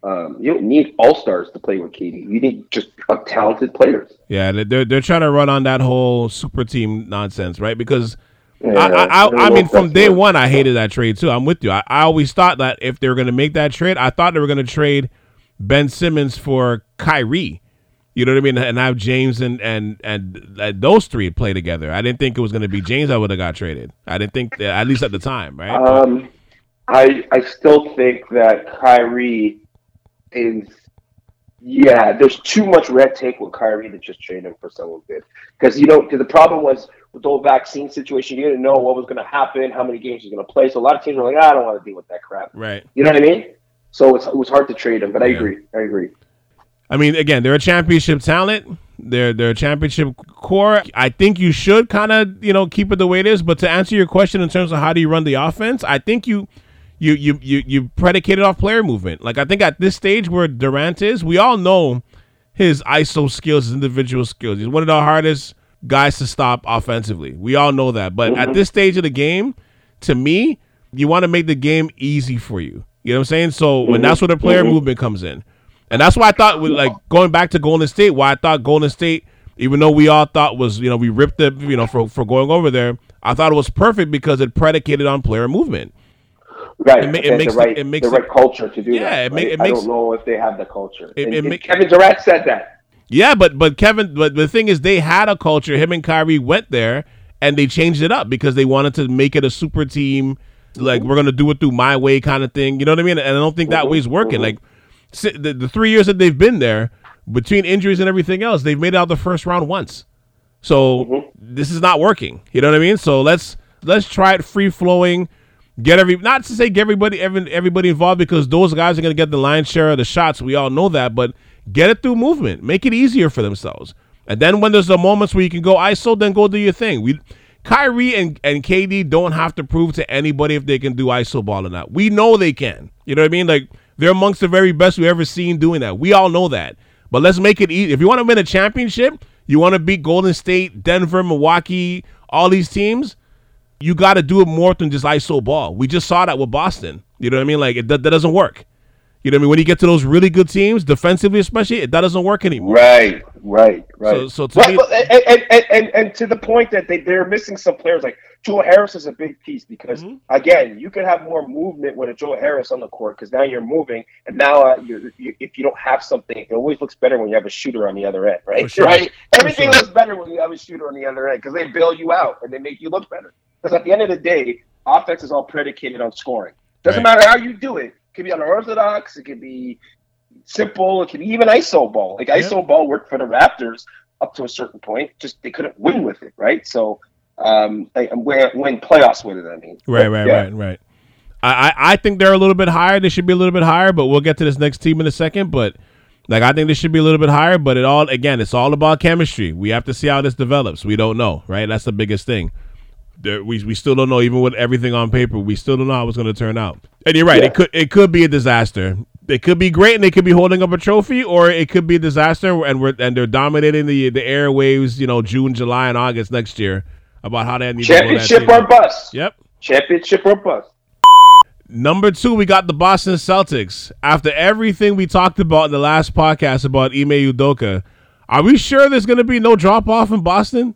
Um, you don't need all stars to play with KD. You need just talented players. Yeah, they're they're trying to run on that whole super team nonsense, right? Because yeah, I, I, I, I mean, from day one, I hated that trade too. I'm with you. I, I always thought that if they were going to make that trade, I thought they were going to trade Ben Simmons for Kyrie. You know what I mean? And have James and and and uh, those three play together. I didn't think it was going to be James I would have got traded. I didn't think that, at least at the time, right? Um, I I still think that Kyrie is yeah. There's too much red tape with Kyrie to just trade him for someone good because you know the problem was with the whole vaccine situation, you didn't know what was going to happen, how many games he's going to play. So a lot of teams were like, ah, I don't want to deal with that crap. Right. You know what I mean? So it was hard to trade him, but I agree. I agree. I mean, again, they're a championship talent. They're they're a championship core. I think you should kind of you know keep it the way it is. But to answer your question in terms of how do you run the offense, I think you you you you you predicated off player movement. Like I think at this stage where Durant is, we all know his ISO skills, his individual skills. He's one of the hardest guys to stop offensively. We all know that. But mm-hmm. at this stage of the game, to me, you want to make the game easy for you. You know what I'm saying? So mm-hmm. when that's where the player mm-hmm. movement comes in. And that's why I thought with like going back to Golden State, why I thought Golden State, even though we all thought was, you know, we ripped it, you know, for, for going over there, I thought it was perfect because it predicated on player movement. Right. It, it makes the right, it makes the right culture to do yeah, that. Yeah, it, right? it makes. I don't know if they have the culture. It, and, and Kevin Durant said that. Yeah, but but Kevin, but the thing is, they had a culture. Him and Kyrie went there, and they changed it up because they wanted to make it a super team. Like we're gonna do it through my way, kind of thing. You know what I mean? And I don't think that way's working. Like the, the three years that they've been there, between injuries and everything else, they've made it out the first round once. So mm-hmm. this is not working. You know what I mean? So let's let's try it free flowing. Get every not to say get everybody every, everybody involved because those guys are gonna get the lion's share of the shots. We all know that, but Get it through movement. Make it easier for themselves. And then when there's the moments where you can go ISO, then go do your thing. We Kyrie and, and KD don't have to prove to anybody if they can do ISO ball or not. We know they can. You know what I mean? Like they're amongst the very best we've ever seen doing that. We all know that. But let's make it easy. If you want to win a championship, you want to beat Golden State, Denver, Milwaukee, all these teams, You got to do it more than just iso ball. We just saw that with Boston. You know what I mean? Like it, that, that doesn't work. You know what I mean? When you get to those really good teams, defensively especially, that doesn't work anymore. Right, right, right. So, so to Well, me, and, and, and, and, to the point that they, they're missing some players like Joe Harris is a big piece because Mhm. again you can have more movement with a Joe Harris on the court because now you're moving and now uh, you, you, if you don't have something it always looks better when you have a shooter on the other end right sure. right everything sure. looks better when you have a shooter on the other end because they bail you out and they make you look better because at the end of the day offense is all predicated on scoring doesn't Right. matter how you do it it could be unorthodox it could be simple it could be even iso ball like Yeah. iso ball worked for the Raptors up to a certain point just they couldn't win with it right so um, like, win, win playoffs with it. I mean, Right, right, Yeah. right, right. I, I I think they're a little bit higher. They should be a little bit higher, but we'll get to this next team in a second. But like I think they should be a little bit higher. But it all again, it's all about chemistry. We have to see how this develops. We don't know, right? That's the biggest thing. There, we we still don't know, even with everything on paper. We still don't know how it's going to turn out. And you're right. Yeah. It could it could be a disaster. It could be great, and they could be holding up a trophy, or it could be a disaster, and we're and they're dominating the the airwaves. You know, June, July, and August next year about how they need to grow that championship or bust. Yep. Championship or bust. Number two, we got the Boston Celtics. After everything we talked about in the last podcast about Ime Udoka, are we sure there's going to be no drop off in Boston?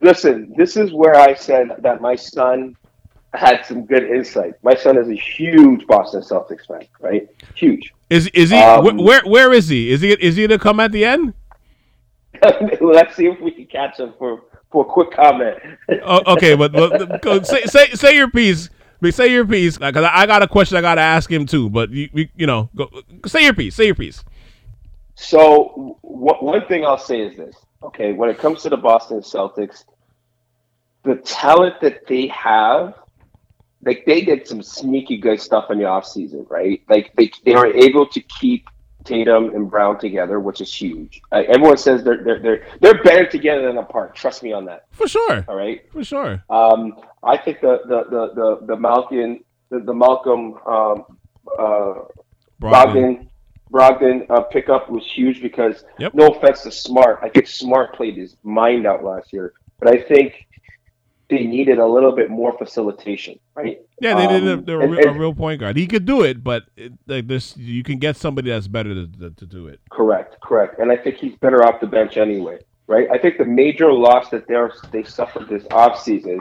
Listen, this is where I said that my son had some good insight. My son is a huge Boston Celtics fan, right? Huge. Is is he Um, wh- where where is he? Is he is he to come at the end? <laughs> Let's see if we can catch him for, for a quick comment. Oh, okay, but, but go, say say say your piece. Say your piece because I I got a question I got to ask him too. But you you, you know go, say your piece. Say your piece. So w- one thing I'll say is this: okay, when it comes to the Boston Celtics, the talent that they have, like they did some sneaky good stuff in the offseason, right? Like they they were able to keep Tatum and Brown together, which is huge. Uh, everyone says they're they're they're they're better together than apart. Trust me on that. For sure. All right. For sure. Um, I think the the the the, the Malcolm the, the Malcolm um, uh, Brogdon. Brogdon Brogdon uh, pickup was huge because Yep. no offense to Smart, I think Smart played his mind out last year, but I think they needed a little bit more facilitation, right? Yeah, they did a, Um, they're a, and- real, a real point guard. He could do it, but it, like this, you can get somebody that's better to, to, to do it. Correct, correct, and I think he's better off the bench anyway, right? I think the major loss that they're they suffered this offseason,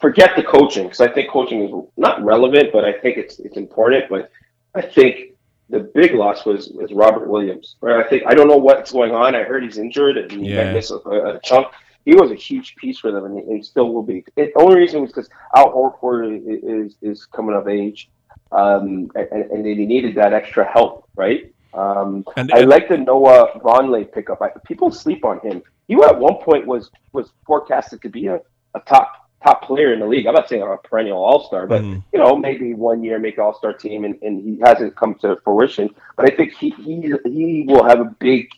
forget the coaching because I think coaching is not relevant, but I think it's it's important. But I think the big loss was was Robert Williams. Right? I think I don't know what's going on. I heard he's injured and he Yeah. might miss a, a chunk. He was a huge piece for them, and he, he still will be. The only reason was because Al Horford is, is is coming of age, um, and, and they needed that extra help, right? Um, And- I like the Noah Vonleh pickup. I, people sleep on him. He at one point was was forecasted to be a, a top top player in the league. I'm not saying I'm a perennial All Star, but Mhm. you know maybe one year make All Star team, and, and he hasn't come to fruition. But I think he he he will have a big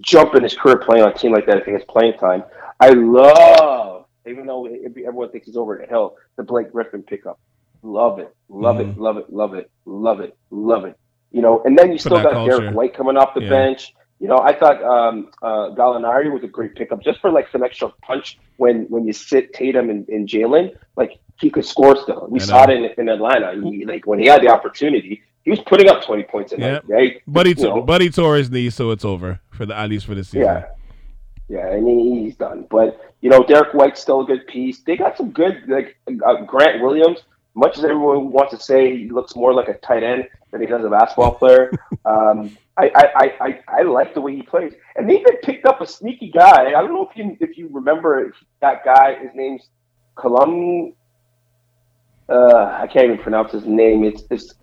jump in his career playing on a team like that if he has playing time. I love, even though it- everyone thinks he's over the hill, the Blake Griffin pickup. Love it, love Mhm. it, love it, love it, love it, love it. You know, and then you still got culture. Derrick White coming off the Yeah. bench. You know, I thought um, uh, Gallinari was a great pickup just for like some extra punch when when you sit Tatum and, and Jalen. Like he could score still. We saw it in, in Atlanta. He, like when he had the opportunity, he was putting up twenty points a night, right? But he tore, but he tore his knee, so it's over for the at least for the season. yeah, yeah, and he, he's done. But you know, Derrick White's still a good piece. They got some good like uh, Grant Williams. Much as everyone wants to say he looks more like a tight end than he does a basketball player, <laughs> um, I, I, I, I, like the way he plays. And they even picked up a sneaky guy. I don't know if you if you remember that guy. His name's Colum. Uh, I can't even pronounce his name. It's it's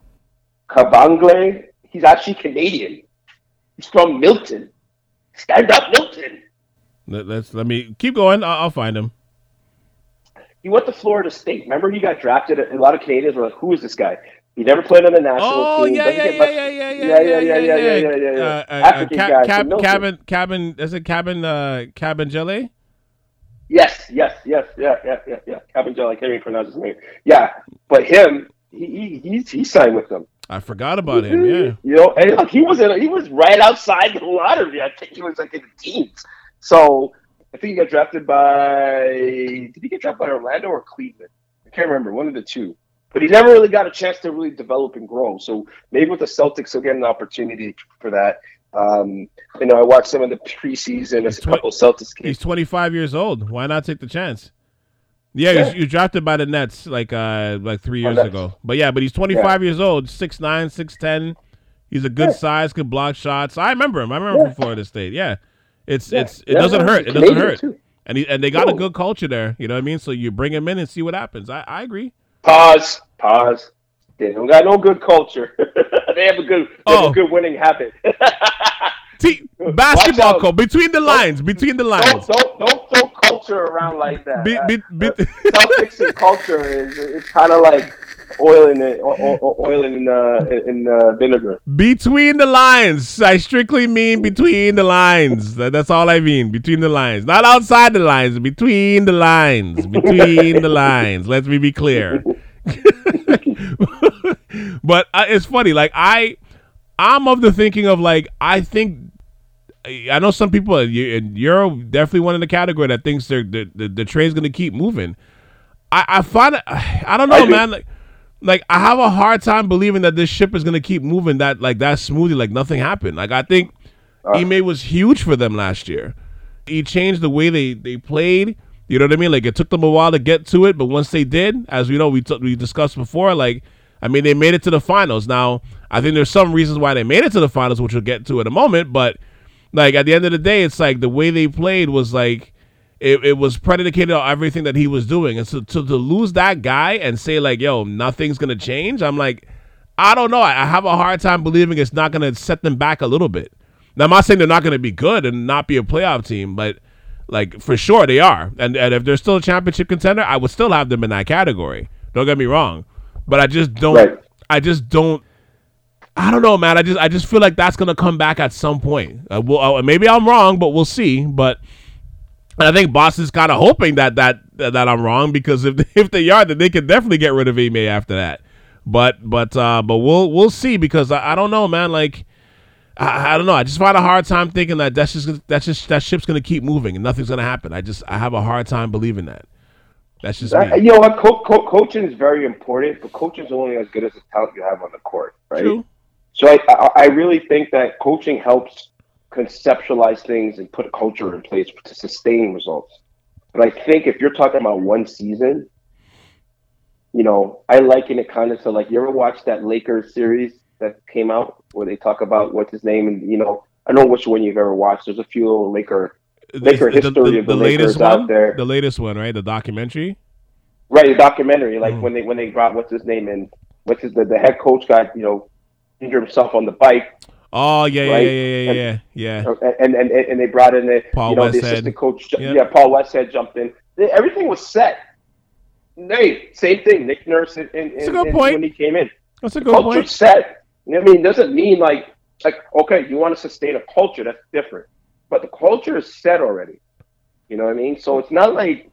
Kabengele. He's actually Canadian. He's from Milton. Stand up, Milton. Let, us let me keep going. I'll, I'll find him. He went to Florida State. Remember, he got drafted. A lot of Canadians were like, "Who is this guy?" He never played on the national Oh team. yeah, yeah, get yeah, yeah, yeah, yeah, yeah, yeah, yeah, yeah, yeah, yeah. Uh, uh, African uh, guy Cab- Milton. cabin, cabin. Is it cabin? Uh, cabin jelly. Yes, yes, yes, yeah, yeah, yeah, yeah. Kevin Joe, I can't even pronounce his name. Yeah, but him, he he he, he signed with them. I forgot about him. Yeah. you know, and look, he was in, he was right outside the lottery. I think he was like in the teens. So I think he got drafted by. Did he get drafted by Orlando or Cleveland? I can't remember. One of the two. But he never really got a chance to really develop and grow. So maybe with the Celtics, he'll get an opportunity for that. Um, you know, I watched some of the preseason. There's a couple Celtics games. He's 25 years old. Why not take the chance? Yeah, yeah. you drafted by the Nets like uh like three years ago. But yeah, but he's 25 yeah. years old, 6'9", 6'10". He's a good yeah. size, can block shots. I remember him. I remember yeah. from Florida State. Yeah, it's it's it doesn't hurt. It doesn't hurt. Too. And he, and they got a good culture there. You know what I mean? So you bring him in and see what happens. I, I agree. Pause. Pause. They don't got no good culture. <laughs> they have a good, they oh. have a oh. good winning habit. <laughs> See, basketball code between the lines, between the lines. Don't don't, don't throw culture around like that. Be, be, be, Celtics culture is it's kind of like oil in it, oil in uh, in uh, vinegar. Between the lines, I strictly mean between the lines. That's all I mean. Between the lines, not outside the lines. Between the lines. Between the lines. Let me be clear. <laughs> but uh, it's funny. Like I, I'm of the thinking of like I think. I know some people, and you're definitely one in the category that thinks they're, the the, the train's going to keep moving. I, I find <sighs> I don't know, I man. Like, like I have a hard time believing that this ship is gonna keep moving that like that smoothly, like nothing happened. Like I think uh, Ime was huge for them last year. He changed the way they they played. You know what I mean? Like it took them a while to get to it, but once they did, as we know, we t- we discussed before, like I mean, they made it to the finals. Now I think there's some reasons why they made it to the finals, which we'll get to in a moment. But like at the end of the day, it's like the way they played was like it, it was predicated on everything that he was doing. And so to, to lose that guy and say like, yo, nothing's gonna change, I'm like, I don't know. I, I have a hard time believing it's not gonna set them back a little bit. Now I'm not saying they're not gonna be good and not be a playoff team, but like for sure they are. And and if they're still a championship contender, I would still have them in that category. Don't get me wrong. But I just don't right. I just don't I don't know, man. I just I just feel like that's gonna come back at some point. Uh, well, uh, maybe I'm wrong, but we'll see. But and I think Boston's kind of hoping that, that that I'm wrong because if <laughs> if they are, then they can definitely get rid of Ime after that. But but uh, but we'll we'll see because I, I don't know, man. Like I, I, don't know. I just find a hard time thinking that that's just that's just that ship's gonna keep moving and nothing's gonna happen. I just I have a hard time believing that. That's just. You know what? Co- co- coaching is very important, but coaching is only as good as the talent you have on the court, right? True. So I, I I really think that coaching helps conceptualize things and put a culture in place to sustain results. But I think if you're talking about one season, you know, I liken it kind of to like you ever watch that Lakers series that came out where they talk about what's his name and you know I don't know which one you've ever watched. There's a few Laker Laker history the, the, of the, the latest one, out there. The latest one, right? The documentary. Right, the documentary. Like mm. when they when they brought what's his name and what's his the, the head coach got you know himself on the bike Oh yeah, right? yeah, yeah, yeah, yeah, yeah. And and and they brought in the Paul you know the assistant coach. Yep. Yeah, Paul Westhead jumped in. Everything was set. Hey, same thing. Nick Nurse in, in, That's a good point. when he came in. That's a good culture point. set. I mean, doesn't mean like like okay, you want to sustain a culture that's different, but the culture is set already. You know what I mean? So it's not like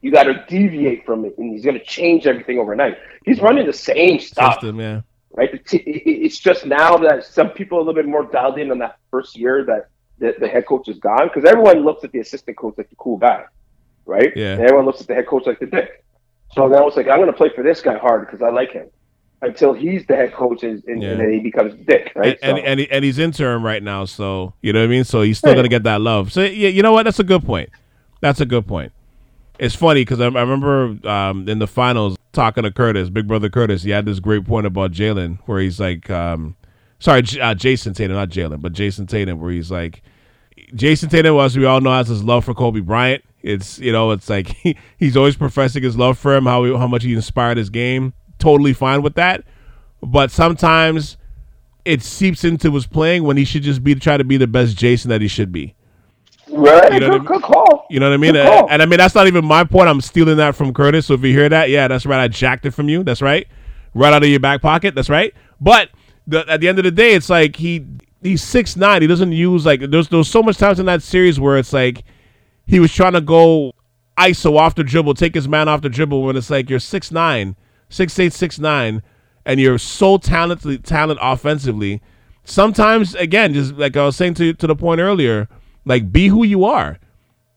you got to deviate from it, and he's going to change everything overnight. He's running the same stuff. System, yeah right? It's just now that some people are a little bit more dialed in on that first year that the, the head coach is gone because everyone looks at the assistant coach like the cool guy, right? Yeah. And everyone looks at the head coach like the dick. So now it's like I'm going to play for this guy hard because I like him until he's the head coach and, and, yeah. and then he becomes dick, right? And, so. and, and, and, he's interim right now, so you know what I mean. So he's still going to get that love. So yeah, you know what? That's a good point. That's a good point. It's funny because I, I, remember um, in the finals talking to Curtis, Big Brother Curtis. He had this great point about Jalen, where he's like, um, sorry, uh, Jayson Tatum, not Jalen, but Jayson Tatum, where he's like, Jayson Tatum, as we all know, has his love for Kobe Bryant. It's you know, it's like <laughs> he, he's always professing his love for him, how he, how much he inspired his game. Totally fine with that, but sometimes it seeps into his playing when he should just be try to be the best Jayson that he should be. Right. You know good, I mean? good call. You know what I mean? And, and, I mean that's not even my point. I'm stealing that from Curtis. So if you hear that, yeah, that's right. I jacked it from you. That's right. Right out of your back pocket. That's right. But the, at the end of the day, it's like he he's six nine. He doesn't use like there's there's so much times in that series where it's like he was trying to go ISO off the dribble, take his man off the dribble when it's like you're six nine, six eight, six nine, and you're so talented talent offensively. Sometimes again, just like I was saying to to the point earlier like, be who you are.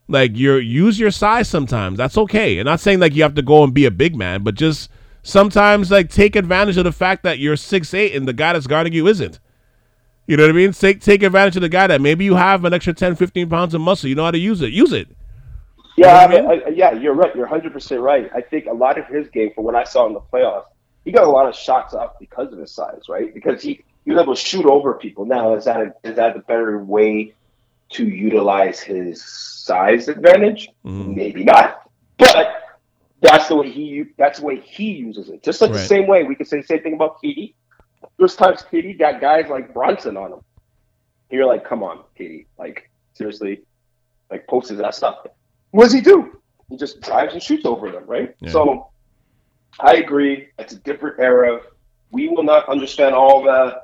Like you're use your size sometimes. That's okay. And not saying like you have to go and be a big man, but just sometimes like take advantage of the fact that you're six eight and the guy that's guarding you isn't. You know what I mean? Take take advantage of the guy that maybe you have an extra 10, 15 pounds of muscle. You know how to use it. Use it. Yeah, you know I mean? I, I, yeah, you're right. You're 100 percent right. I think a lot of his game, from what I saw in the playoffs, he got a lot of shots off because of his size, right? Because he he was able to shoot over people. Now, is that a, is that a better way to utilize his size advantage? Mm. Maybe not, but that's the way he that's the way he uses it. Just like right. the same way we could say the same thing about KD. There's times KD got guys like Bronson on him. And you're like, come on, KD, like seriously, like posts that stuff. What does he do? He just drives and shoots over them, right? Yeah. So I agree. It's a different era. We will not understand all the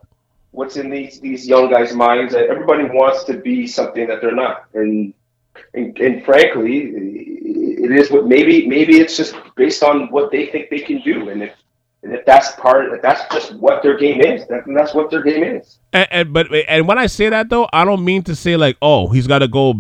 what's in these these young guys' minds. Everybody wants to be something that they're not, and and, and frankly, it is what maybe maybe it's just based on what they think they can do, and if and if that's part, if that's just what their game is, that, that's what their game is. And, and, but and when I say that though, I don't mean to say like, oh, he's got to go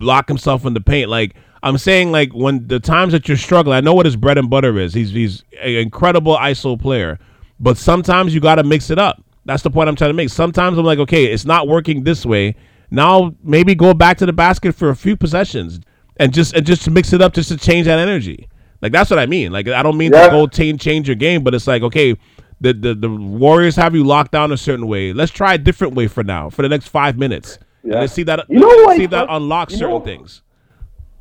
lock himself in the paint. Like I'm saying, like when the times that you're struggling, I know what his bread and butter is. He's he's an incredible ISO player, but sometimes you got to mix it up. That's the point I'm trying to make. Sometimes I'm like, okay, it's not working this way. Now maybe go back to the basket for a few possessions and just and just mix it up, just to change that energy. Like that's what I mean. Like I don't mean yeah. to go change change your game, but it's like okay, the, the the Warriors have you locked down a certain way. Let's try a different way for now for the next five minutes. Yeah. let's see that. You know see that unlock certain know, things.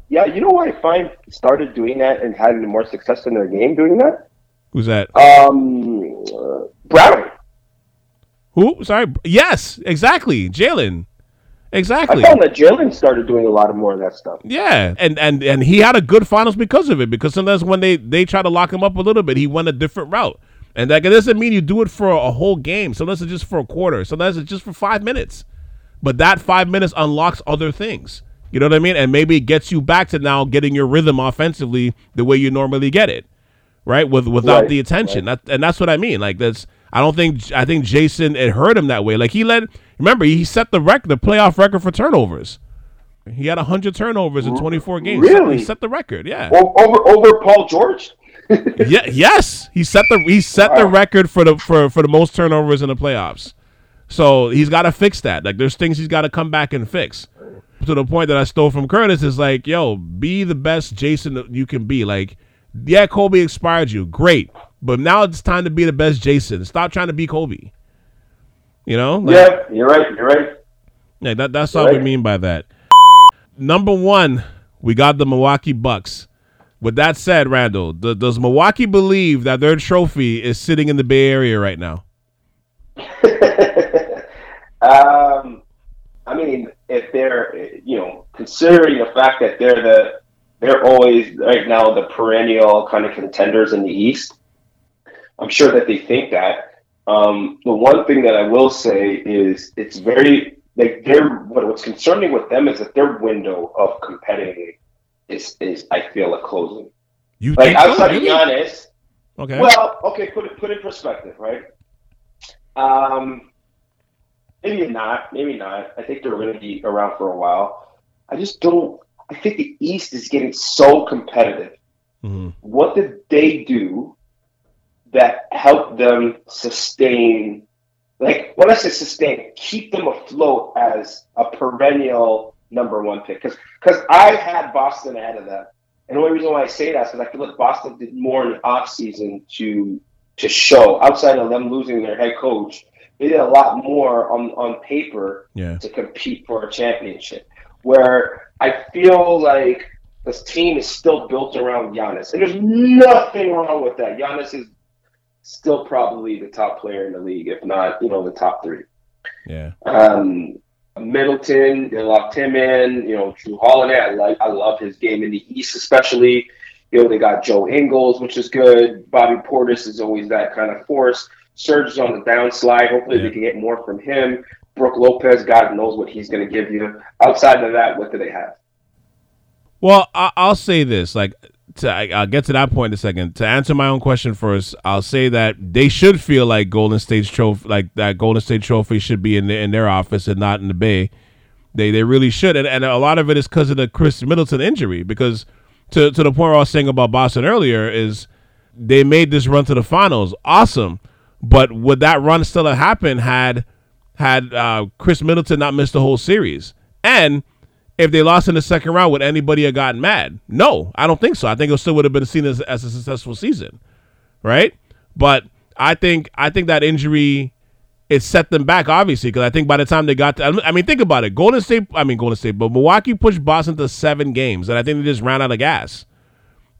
Yeah, you know why I find started doing that and having more success in their game doing that. Who's that? Um, uh, Brown. Who? Sorry. Yes, exactly. Jalen. Exactly. I found that Jalen started doing a lot of more of that stuff. Yeah, and and and he had a good finals because of it. Because sometimes when they they try to lock him up a little bit, he went a different route. And that doesn't mean you do it for a whole game. Sometimes it's just for a quarter. Sometimes it's just for five minutes. But that five minutes unlocks other things. You know what I mean? And maybe it gets you back to now getting your rhythm offensively the way you normally get it, right? With without right, the attention. Right. That, and that's what I mean. Like that's I don't think I think Jayson it hurt him that way. Like he let remember he set the record, the playoff record for turnovers. He had hundred turnovers in twenty four games. Really, he set the record. Yeah, over over Paul George. <laughs> yeah, yes, he set the he set wow. the record for the for for the most turnovers in the playoffs. So he's got to fix that. Like there's things he's got to come back and fix. To the point that I stole from Curtis is like, yo, be the best Jayson you can be. Like, yeah, Kobe inspired you, great. But now it's time to be the best Jayson. Stop trying to be Kobe. You know? Like, yeah, you're right. You're right. Yeah, that, that's all right. we mean by that. Number one, we got the Milwaukee Bucks. With that said, Randall, the, does Milwaukee believe that their trophy is sitting in the Bay Area right now? <laughs> um, I mean, if they're, you know, considering the fact that they're the, they're always right now the perennial kind of contenders in the East. I'm sure that they think that. Um, the one thing that I will say is it's very like they're what, what's concerning with them is that their window of competiting is is I feel a closing. You like outside so? of Giannis. Okay. Well, okay, put it put in perspective, right? Um, maybe not, maybe not. I think they're going to be around for a while. I just don't. I think the East is getting so competitive. Mm-hmm. What did they do that help them sustain like when I say sustain, keep them afloat as a perennial number one pick. Because because I had Boston ahead of them, And the only reason why I say that is because I feel like Boston did more in the offseason to to show outside of them losing their head coach. They did a lot more on, on paper yeah. to compete for a championship. Where I feel like this team is still built around Giannis. And there's nothing wrong with that. Giannis is still probably the top player in the league, if not, you know, the top three. Yeah. Um, Middleton, they locked him in. You know, Jrue Holiday, I like, I love his game in the East, especially. You know, they got Joe Ingles, which is good. Bobby Portis is always that kind of force. Serge is on the downslide. Hopefully, yeah. they can get more from him. Brook Lopez, God knows what he's going to give you. Outside of that, what do they have? Well, I'll say this: like to, I'll get to that point in a second. To answer my own question first, I'll say that they should feel like Golden State's trophy, like that Golden State trophy, should be in the, in their office and not in the Bay, They they really should, and, and a lot of it is because of the Khris Middleton injury. Because to to the point I was saying about Boston earlier is they made this run to the finals, awesome. But would that run still have happened had had uh, Khris Middleton not missed the whole series? And if they lost in the second round, would anybody have gotten mad? No, I don't think so. I think it still would have been seen as, as a successful season, right? But I think I think that injury it set them back, obviously, because I think by the time they got to, I mean, think about it. Golden State, I mean, Golden State, but Milwaukee pushed Boston to seven games, and I think they just ran out of gas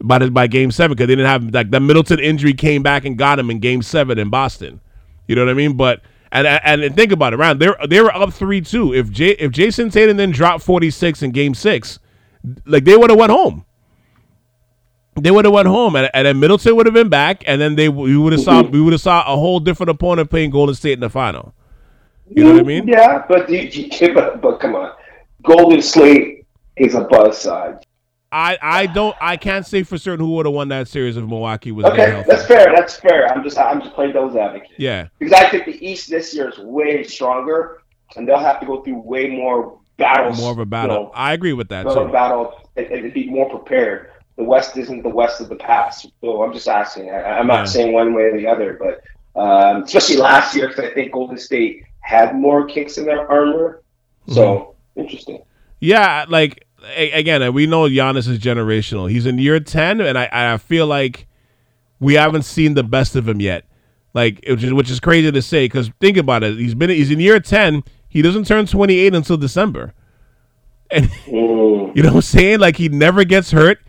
by the, by game seven because they didn't have like the Middleton injury came back and got him in game seven in Boston. You know what I mean? But and and, think about it, Ryan. They they were up three two. If J, if Jayson Tatum then dropped forty six in game six, like they would have went home they would have went home, and, and then Middleton would have been back, and then they we would have saw we would have saw a whole different opponent playing Golden State in the final. You know what I mean? Yeah, but you, you, but, but come on, Golden State is a buzz side. I, I don't I can't say for certain who would have won that series if Milwaukee was okay. That's fair. That's fair. I'm just I'm just playing devil's advocate. Yeah, because I think the East this year is way stronger, and they'll have to go through way more battles. More of a battle. You know, I agree with that. More too. battle and, and be more prepared the West isn't the West of the past. So I'm just asking. I, am not yeah. saying one way or the other, but um, especially last year, because I think Golden State had more kicks in their armor. So mm-hmm. interesting. Yeah, like again, we know Giannis is generational. He's in year ten, and I I feel like we haven't seen the best of him yet. Like which is which is crazy to say because think about it. He's been he's in year ten. He doesn't turn 28 until December. And <laughs> you know what I'm saying? Like he never gets hurt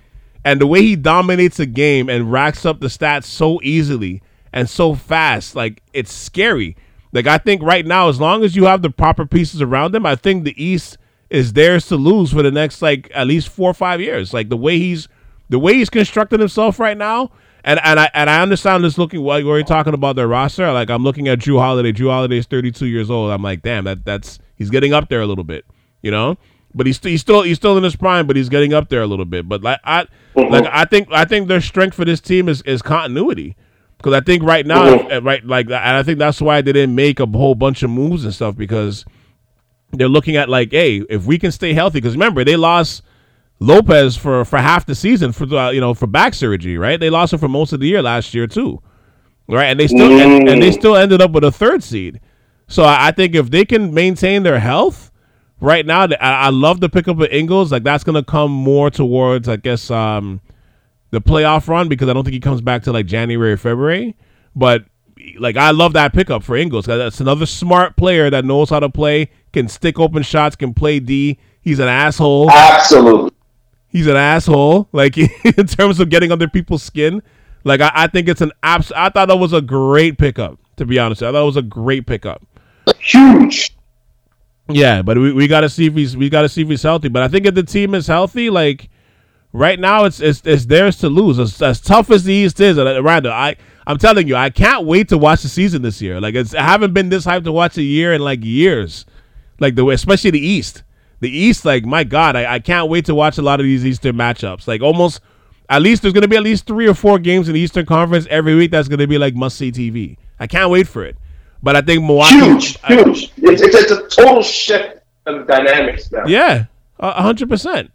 and the way he dominates a game and racks up the stats so easily and so fast, like it's scary. Like I think right now, as long as you have the proper pieces around him, I think the East is theirs to lose for the next like at least four or five years. Like the way he's the way he's constructed himself right now, and and I and I understand this looking while you're talking about their roster. Like I'm looking at Jrue Holiday. Jrue Holiday is 32 years old. I'm like, damn, that that's he's getting up there a little bit, you know. But he's he's still he's still in his prime, but he's getting up there a little bit. But like I mm-hmm. like I think I think their strength for this team is is continuity. Because I think right now, mm-hmm. right, like, and I think that's why they didn't make a whole bunch of moves and stuff because they're looking at like, hey, if we can stay healthy. Because remember, they lost Lopez for for half the season for uh, you know for back surgery, right? They lost him for most of the year last year too, right? And they still mm-hmm. and, and, they mm. still ended up with a third seed. So I, I think if they can maintain their health right now, I, I love the pickup of Ingles. Like that's gonna come more towards, I guess, um, the playoff run because I don't think he comes back to like January, February. But like I love that pickup for Ingles. That's another smart player that knows how to play, can stick open shots, can play D. He's an asshole. Absolutely. He's an asshole. <laughs> Like <laughs> in terms of getting under people's skin. Like I, I think it's an abs. I thought that was a great pickup. To be honest, I thought it was a great pickup. Huge. Yeah, but we, we got to see if he's we got to see if he's healthy. But I think if the team is healthy, like right now, it's it's, it's theirs to lose. As, as tough as the East is, and uh, Randall, I I'm telling you, I can't wait to watch the season this year. Like it's I haven't been this hyped to watch a year in like years. Like the especially the East, the East. Like my God, I, I can't wait to watch a lot of these Eastern matchups. Like almost at least there's gonna be at least three or four games in the Eastern Conference every week. That's gonna be like must see TV. I can't wait for it. But I think Milwaukee huge, huge. it's, it's, it's, a total shift of dynamics now. Yeah, hundred percent,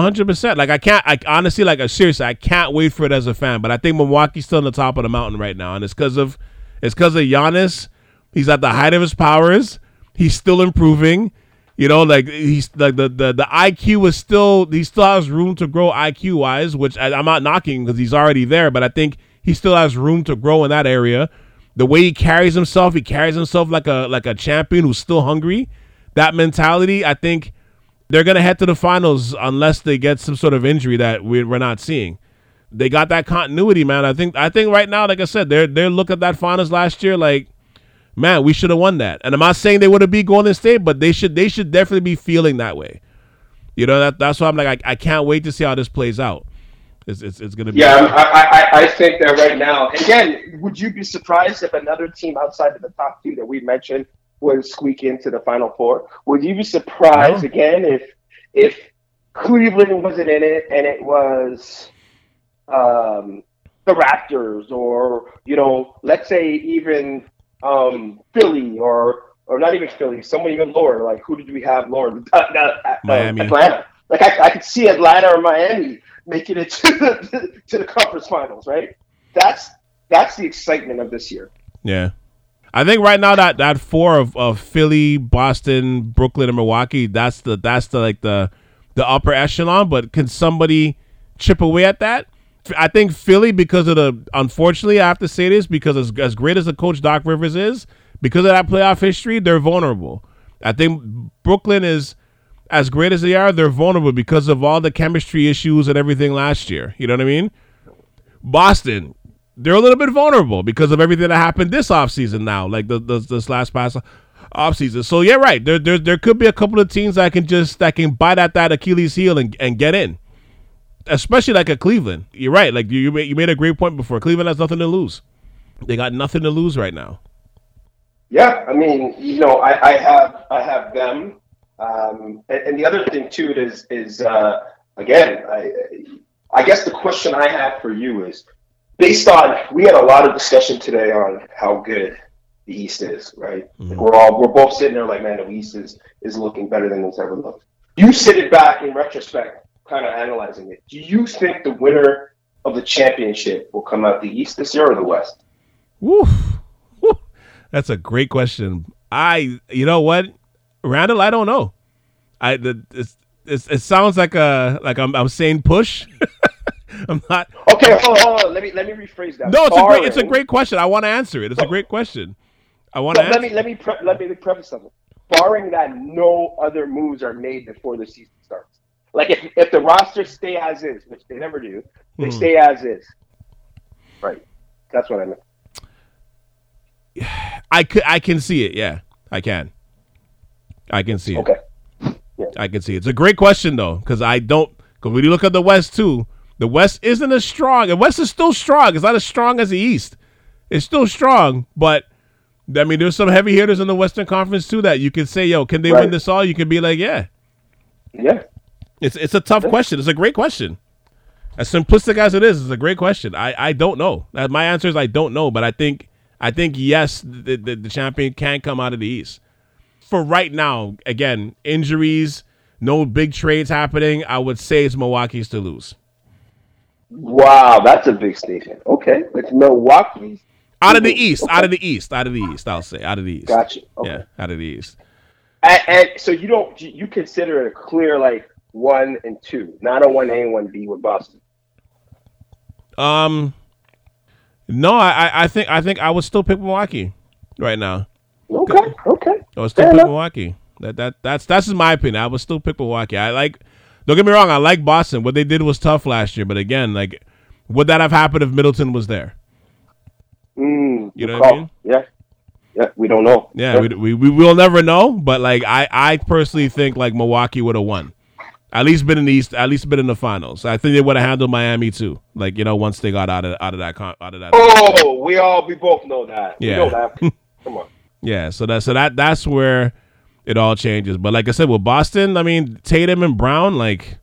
hundred percent. Like I can't, I honestly, like uh, seriously, I can't wait for it as a fan. But I think Milwaukee's still on the top of the mountain right now, and it's because of it's because of Giannis. He's at the height of his powers. He's still improving. You know, like he's like the, the the IQ is still he still has room to grow IQ wise, which I, I'm not knocking because he's already there, but I think he still has room to grow in that area the way he carries himself, he carries himself like a like a champion who's still hungry. That mentality, I think they're gonna head to the finals unless they get some sort of injury that we're not seeing. They got that continuity, man. I think I think right now, like I said, they're they're looking at that finals last year like, man, we should have won that. And I'm not saying they would have beat Golden State, but they should they should definitely be feeling that way. You know that that's why I'm like I, I can't wait to see how this plays out. It's, it's, it's going to be. Yeah, I, I, I think that right now. Again, would you be surprised if another team outside of the top two that we mentioned would squeak into the final four? Would you be surprised no. again if if Cleveland wasn't in it and it was um, the Raptors or you know, let's say even um, Philly or or not even Philly, someone even lower. Like who did we have lower? <laughs> Uh, Miami, Atlanta. Like I, I could see Atlanta or Miami making it <laughs> to the to the conference finals, right? That's that's the excitement of this year. Yeah. I think right now that that four of, of Philly, Boston, Brooklyn, and Milwaukee, that's the that's the like the the upper echelon. But can somebody chip away at that? I think Philly, because of the unfortunately, I have to say this because as, as great as the coach Doc Rivers is, because of that playoff history, they're vulnerable. I think Brooklyn is as great as they are, they're vulnerable because of all the chemistry issues and everything last year. You know what I mean? Boston, they're a little bit vulnerable because of everything that happened this offseason now, like the, the this last past offseason. So yeah, right. There, there there could be a couple of teams that can just that can bite at that Achilles heel and, and get in especially like a Cleveland. You're right. Like you, you made a great point before. Cleveland has nothing to lose. They got nothing to lose right now. Yeah, I mean, you know, I, I have I have them, um, and, and, the other thing too is is uh, again, I I guess the question I have for you is based on we had a lot of discussion today on how good the East is, right? Mm-hmm. Like we're all we're both sitting there like, man, the East is is looking better than it's ever looked. You sit it back in retrospect kind of analyzing it, do you think the winner of the championship will come out the East this year or the West? Woo. That's a great question. I, you know what, Randall, I don't know. I the it's, it's, it sounds like a like I'm I'm saying push. <laughs> <laughs> I'm not. Okay, hold on, hold on. Let me let me rephrase that. No, it's Barring, a great it's a great question. I want to answer it. It's a great question. I want to. Let me let me pre- let me preface something. Barring that, no other moves are made before the season starts. Like if if the roster stay as is, which they never do, they mm. stay as is. Right. That's what I meant. <sighs> I could I can see it. Yeah, I can. I can see it. Okay. Yeah. I can see it. It's a great question though, because I don't. Because when you look at the West too, the West isn't as strong. The West is still strong. It's not as strong as the East. It's still strong, but I mean, there's some heavy hitters in the Western Conference too that you can say, "Yo, can they right. win this all?" You can be like, "Yeah." Yeah. It's it's a tough question. It's a great question. As simplistic as it is, it's a great question. I, I don't know. Uh, my answer is I don't know, but I think I think yes, the, the, the champion can come out of the East. For right now, again, injuries, no big trades happening. I would say it's Milwaukee's to lose. Wow, that's a big statement. Okay, it's Milwaukee's out of the East, okay. out of the East, out of the East. I'll say out of the East. Gotcha. Okay. Yeah, out of the East. And, and so you don't you consider it a clear like one and two, not a one A and one B with Boston. Um, no, I I think I think I would still pick Milwaukee right now. Okay, okay. I would still Fair pick enough. Milwaukee. That that that's that's my opinion. I would still pick Milwaukee. I like. Don't get me wrong. I like Boston. What they did was tough last year, but again, like, would that have happened if Middleton was there? Mm, you know what I mean? Yeah. Yeah, we don't know. Yeah, yeah. We, we, we will never know. But like, I I personally think like Milwaukee would have won. At least been in the East. At least been in the finals. I think they would have handled Miami too. Like you know, once they got out of out of that out of that. Oh, we all we both know that. Yeah. Know that. Come on. <laughs> Yeah. So that so that that's where it all changes. But like I said, with Boston, I mean Tatum and Brown, like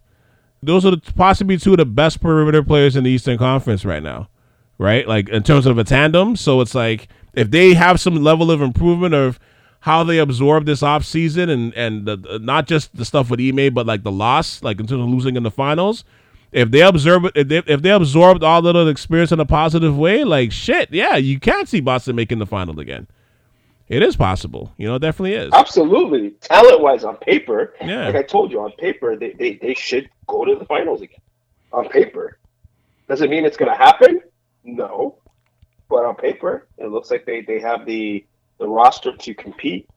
those are possibly two of the best perimeter players in the Eastern Conference right now. Right? Like in terms of a tandem. So it's like if they have some level of improvement of how they absorb this off season and and the, not just the stuff with Ime, but like the loss, like in terms of losing in the finals. If they absorb it, if they, if they absorbed all of the experience in a positive way, like shit, yeah, you can't see Boston making the final again. It is possible, you know, it definitely is. Absolutely, talent wise, on paper, yeah. like I told you, on paper, they, they they should go to the finals again. On paper, does it mean it's going to happen? No, but on paper, it looks like they they have the the roster to compete.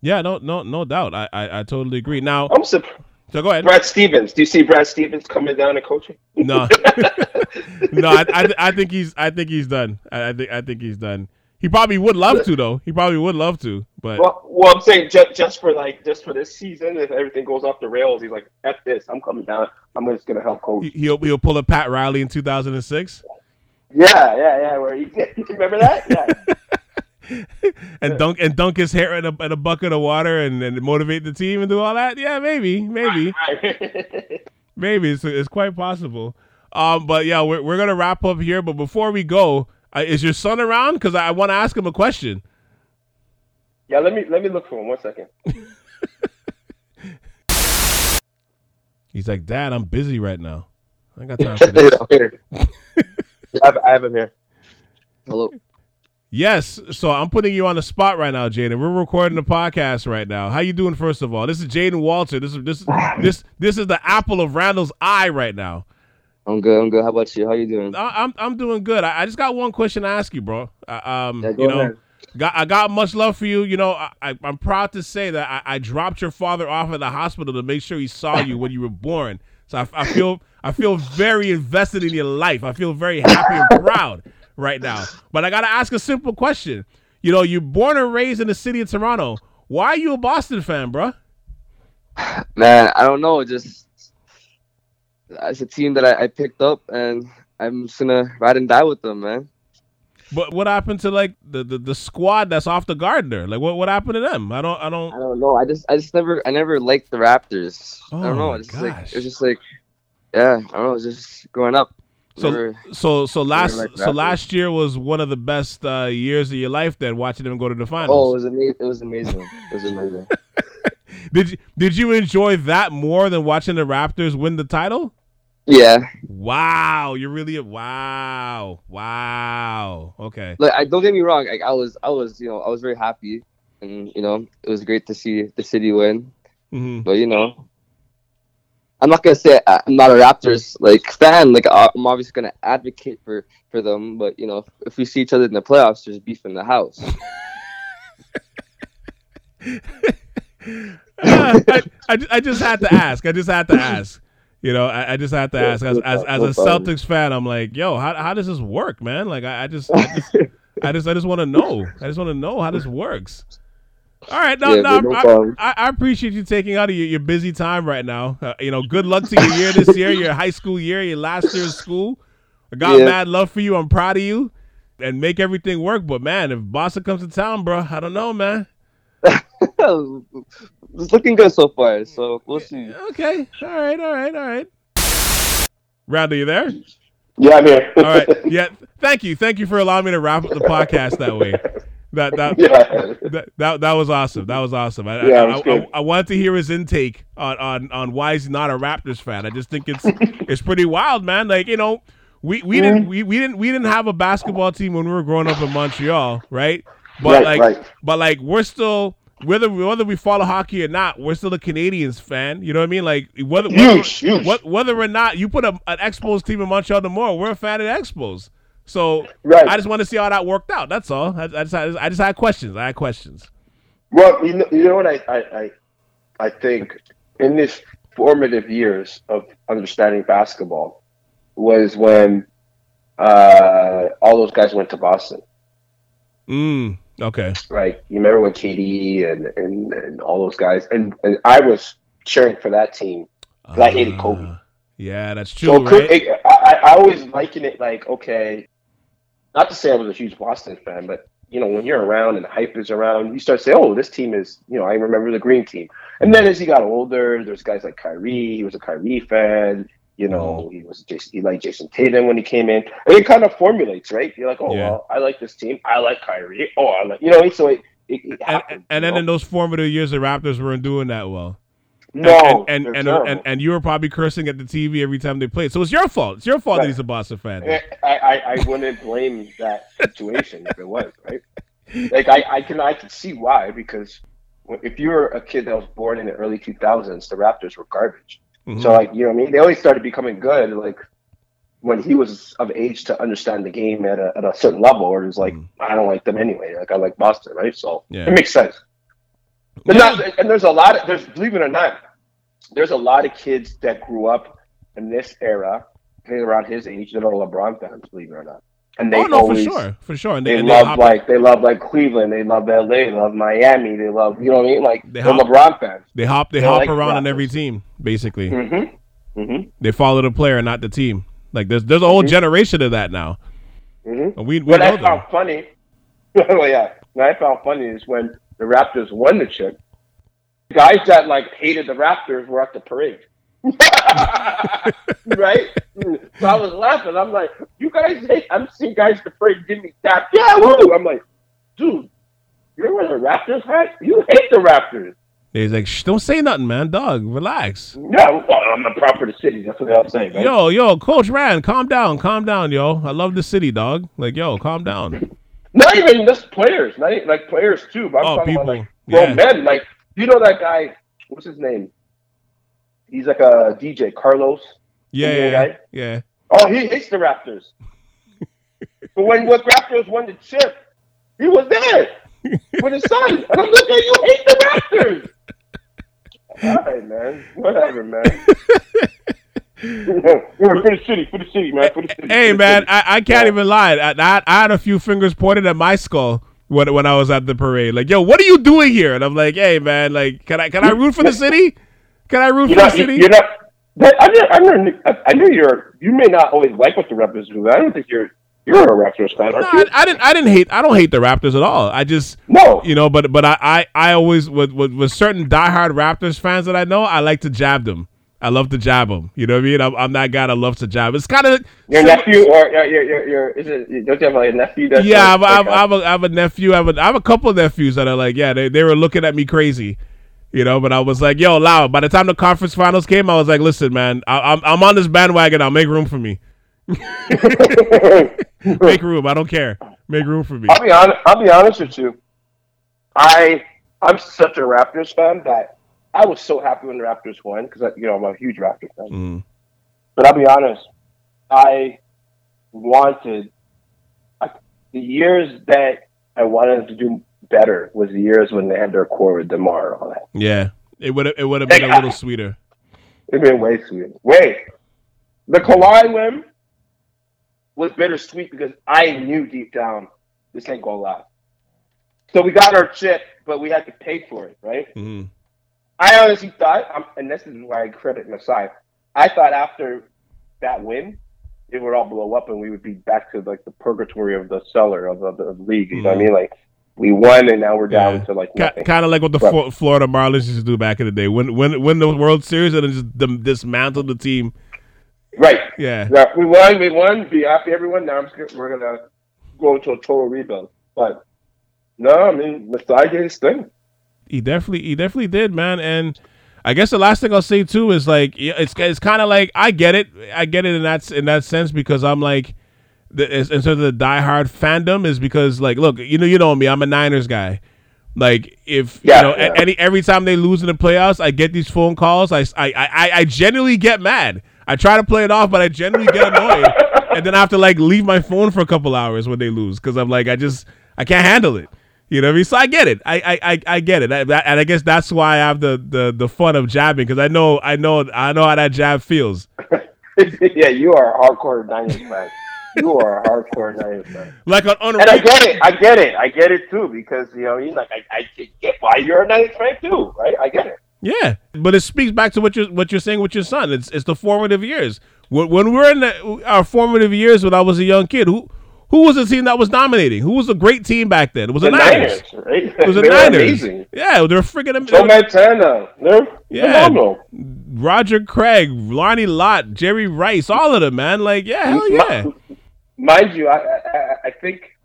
Yeah, no, no, no doubt. I, I, I totally agree. Now, I'm surprised. So go ahead. Brad Stevens. Do you see Brad Stevens coming down and coaching? No, <laughs> <laughs> no. I, I, I, think he's. I think he's done. I, I, think. I think he's done. He probably would love to though. He probably would love to, but well, well I'm saying just, just for like just for this season, if everything goes off the rails, he's like, "F this, I'm coming down. I'm just gonna help coach." He'll he'll pull a Pat Riley in 2006. Yeah, yeah, yeah. Where he <laughs> remember that? Yeah. <laughs> and dunk and dunk his hair in a, in a bucket of water and, and motivate the team and do all that. Yeah, maybe, maybe, <laughs> maybe it's, it's quite possible. Um, but yeah, we're we're gonna wrap up here. But before we go, uh, is your son around? Because I, I want to ask him a question. Yeah, let me let me look for him. One second. <laughs> He's like, Dad, I'm busy right now. I got time for <laughs> this. here. <laughs> I, have, I have him here. Hello. Yes, so I'm putting you on the spot right now, Jaden. We're recording the podcast right now. How you doing? First of all, this is Jaden Walter. This is this this this is the apple of Randall's eye right now. I'm good. I'm good. How about you? How you doing? I, I'm I'm doing good. I, I just got one question to ask you, bro. Uh, um, Yeah, you know, ahead. got I got much love for you. You know, I, I I'm proud to say that I, I dropped your father off at the hospital to make sure he saw you when you were born. So I, I feel I feel very invested in your life. I feel very happy and proud right now. But I gotta ask a simple question. You know, you're born and raised in the city of Toronto. Why are you a Boston fan, bro? Man, I don't know. Just it's a team that I, I picked up, and I'm just gonna ride and die with them, man. But what happened to like the, the, the squad that's off the Gardiner? Like what what happened to them? I don't I I don't I don't know. I just I just never I never liked the Raptors. I Oh don't know. It's just like gosh. it was just like yeah. I don't know. It's just growing up. So Never- so so last so last year was one of the best uh, years of your life. Then watching them go to the finals. oh, it was amazing. It was amazing. It was amazing. Did you did you enjoy that more than watching the Raptors win the title? yeah. Wow, you're really a wow wow. Okay, Like I don't get me wrong. Like I was I was you know I was very happy, and you know it was great to see the city win. hmm But you know, I'm not gonna say I- I'm not a Raptors like fan. Like I'm obviously gonna advocate for for them. But you know, if we see each other in the playoffs, there's beef in the house. <laughs> I, I, I just had to ask. I just had to ask. You know, I, I just had to ask. As as, as a. Celtics fan, I'm like, yo, how how does this work, man? Like, I, I just I just I just I just want to know. I just want to know how this works. All right, no, Yeah, no, no I. I, appreciate you taking out of your, your busy time right now. Uh, you know, good luck to your year this year, your high school year, your last year of school. I got Yeah. mad love for you. I'm proud of you, and make everything work. But man, if Boston comes to town, bro, I don't know, man. <laughs> it's looking good so far. So we'll see. Okay, all right, all right, all right. Round, are you there? Yeah, I'm here. All right. <laughs> Yeah. Thank you. Thank you for allowing me to wrap up the podcast that way. That that yeah. that, that, that was awesome. That was awesome. I, Yeah, I, was I, good. I, wanted to hear his intake on, on, on why he's not a Raptors fan. I just think it's <laughs> it's pretty wild, man. Like you know, we, we Mm-hmm. didn't we, we didn't we didn't have a basketball team when we were growing up in Montreal, right? But Right, like right. but like we're still whether whether we follow hockey or not, we're still a Canadiens fan. You know what I mean? Like whether whether, Huge, huge. what- whether or not you put a, an Expos team in Montreal tomorrow, we're a fan of the Expos. So Right. I just want to see how that worked out. That's all. I, I just had, I just had questions. I had questions. Well, you know, you know what I, I, I, I think in this formative years of understanding basketball was when uh, all those guys went to Boston. Mm. Okay. Right? You remember when KD and, and, and all those guys, and, and I was cheering for that team. But I hated Kobe. Uh, Yeah, that's true. So right? it, I, I always liken it like okay, not to say I was a huge Boston fan, but you know when you're around and the hype is around, you start saying, "Oh, this team is." You know, I remember the Green Team, and then as he got older, there's guys like Kyrie. He was a Kyrie fan. You know, mm-hmm. he was Jayson, he liked Jayson Tatum when he came in, and it kind of formulates, right? You're like, "Oh, Yeah. well, I like this team. I like Kyrie. Oh, I like," you know, so it. it, it and, and then know? in those formative years, the Raptors weren't doing that well. no, and and they're and, and, and you were probably cursing at the TV every time they played. So it's your fault. It's your fault that he's a Boston fan. Eh, I, I, I wouldn't blame that situation if it was right. Like I, I can I can see why because if you were a kid that was born in the early 2000s, the Raptors were garbage. Mhm. So like you know what I mean, they only started becoming good like when he was of age to understand the game at a, at a certain level. Or it was like Mhm. I don't like them anyway. Like I like Boston, right? So Yeah. it makes sense. But not, and there's a lot of there's believe it or not, there's a lot of kids that grew up in this era, around his age, that are LeBron fans, believe it or not. And they oh no, always for sure, for sure. And they, they, they love like they love like Cleveland, they love LA, they love Miami, they love you know what I mean? Like They are LeBron fans. they hop they they hop like around on every team. Basically, Mm-hmm. Mm-hmm. they follow the player, not the team. Like there's there's a whole Mhm. generation of that now. Mm-hmm. We we What I them. found funny, <laughs> well, yeah, what I found funny is when the Raptors won the chip, guys that like hated the Raptors were at the parade. <laughs> right? So I was laughing. I'm like, you guys hate I'm seeing guys at the parade give me that. Yeah, woo! I'm like, dude, You're wearing a Raptors hat? You hate the Raptors. He's like, Shh, don't say nothing, man. Dog, relax. Yeah, well, I'm the prop for the city. That's what I'm saying, man. Yo, yo, Coach Rand, calm down, calm down, yo. I love the city, dog. Like, yo, calm down. <laughs> Not even just players, not even, like players too. But I'm Oh, talking people. about like grown Yeah. men. Like you know that guy. What's his name? He's like a DJ, Carlos. Yeah, yeah, guy? yeah. Oh, he hates the Raptors. <laughs> but when what Raptors won the chip, he was there with his son. And I'm like, hey, you hate the Raptors. All right, man. Whatever, man. <laughs> for the city, for the city, man. For the city. Hey, man. I, I can't even lie. I, I, I had a few fingers pointed at my skull when when I was at the parade. Like, yo, what are you doing here? And I'm like, hey, man, like, can I can I root for the city? Can I root You're for the city? You're not. But I know. I. I know you're. You may not always like what the Raptors do. but I don't think you're. You're a Raptors fan, No, aren't I, you? I didn't. I didn't hate. I don't hate the Raptors at all. I just, No. you know, but but I I, I always with, with with certain diehard Raptors fans that I know, I like to jab them. I love to jab them. You know what I mean? I'm, I'm that guy that loves to jab. It's kind of Your nephew or your your your, is it? Don't you have like a nephew? That's Yeah, I've, like, I've, like, I've, a, I have a nephew. I have a, I have a couple of nephews that are like, yeah, they, they were looking at me crazy, you know. But I was like, yo, loud. By the time the conference finals came, I was like, listen, man, I, I'm I'm on this bandwagon. I'll make room for me. <laughs> Make room. I don't care. Make room for me. I'll be honest. I'll be honest with you. I I'm such a Raptors fan that I was so happy when the Raptors won because you know I'm a huge Raptors fan. Mm. But I'll be honest, I wanted I, the years that I wanted to do better was the years when they had their core with DeMar all that. Yeah, it would it would have been a little sweeter. It'd been way sweeter. Wait, the Kawhi win was bittersweet because I knew deep down this ain't gonna last. So we got our chip, but we had to pay for it, right? Mm-hmm. I honestly thought, and this is why I credit Masai. I thought after that win, it would all blow up and we would be back to like the purgatory of the cellar of the, of the league. You know what I mean? Like we won and now we're down Yeah. to like nothing. kind of like what the. Flo- Florida Marlins used to do back in the day. When win win the World Series and then just dismantle the team. right. Yeah, Yeah, we won. We won. Be happy, everyone. Now we're gonna go into a total rebuild. But no, I mean Masai did his thing. he definitely he definitely did, man. And I guess the last thing I'll say too is like yeah, it's it's kind of like I get it, I get it in that in that sense because I'm like the, in terms of the diehard fandom is because like look, you know you know me, I'm a Niners guy. Like if Yeah, you know yeah. any every time they lose in the playoffs, I get these phone calls. I I I, I genuinely get mad. I try to play it off, but I genuinely get annoyed, and then I have to like leave my phone for a couple hours when they lose because I'm like I just I can't handle it. You know what I mean? So I get it. I I, I, I get it. I, that- and I guess that's why I have the, the, the fun of jabbing because I know I know I know how that jab feels. <laughs> yeah, you are a hardcore Niners fan. You are a hardcore Niners fan. Like an And I get it. I get it. I get it too because you know he's like I, I get why you're a Niners fan too, right? I get it. Yeah, but it speaks back to what you're what you're saying with your son. It's it's the formative years. When, when we're in the, our formative years when I was a young kid, who who was the team that was dominating? Who was a great team back then? It was the, The Niners. Niners, right? It was the <laughs> they were Niners. amazing. Yeah, they're freaking Joe amazing. Montana, they're Yeah. phenomenal. Roger Craig, Ronnie Lott, Jerry Rice, all of them, man. Like, yeah, hell yeah. Mind you, I, I I think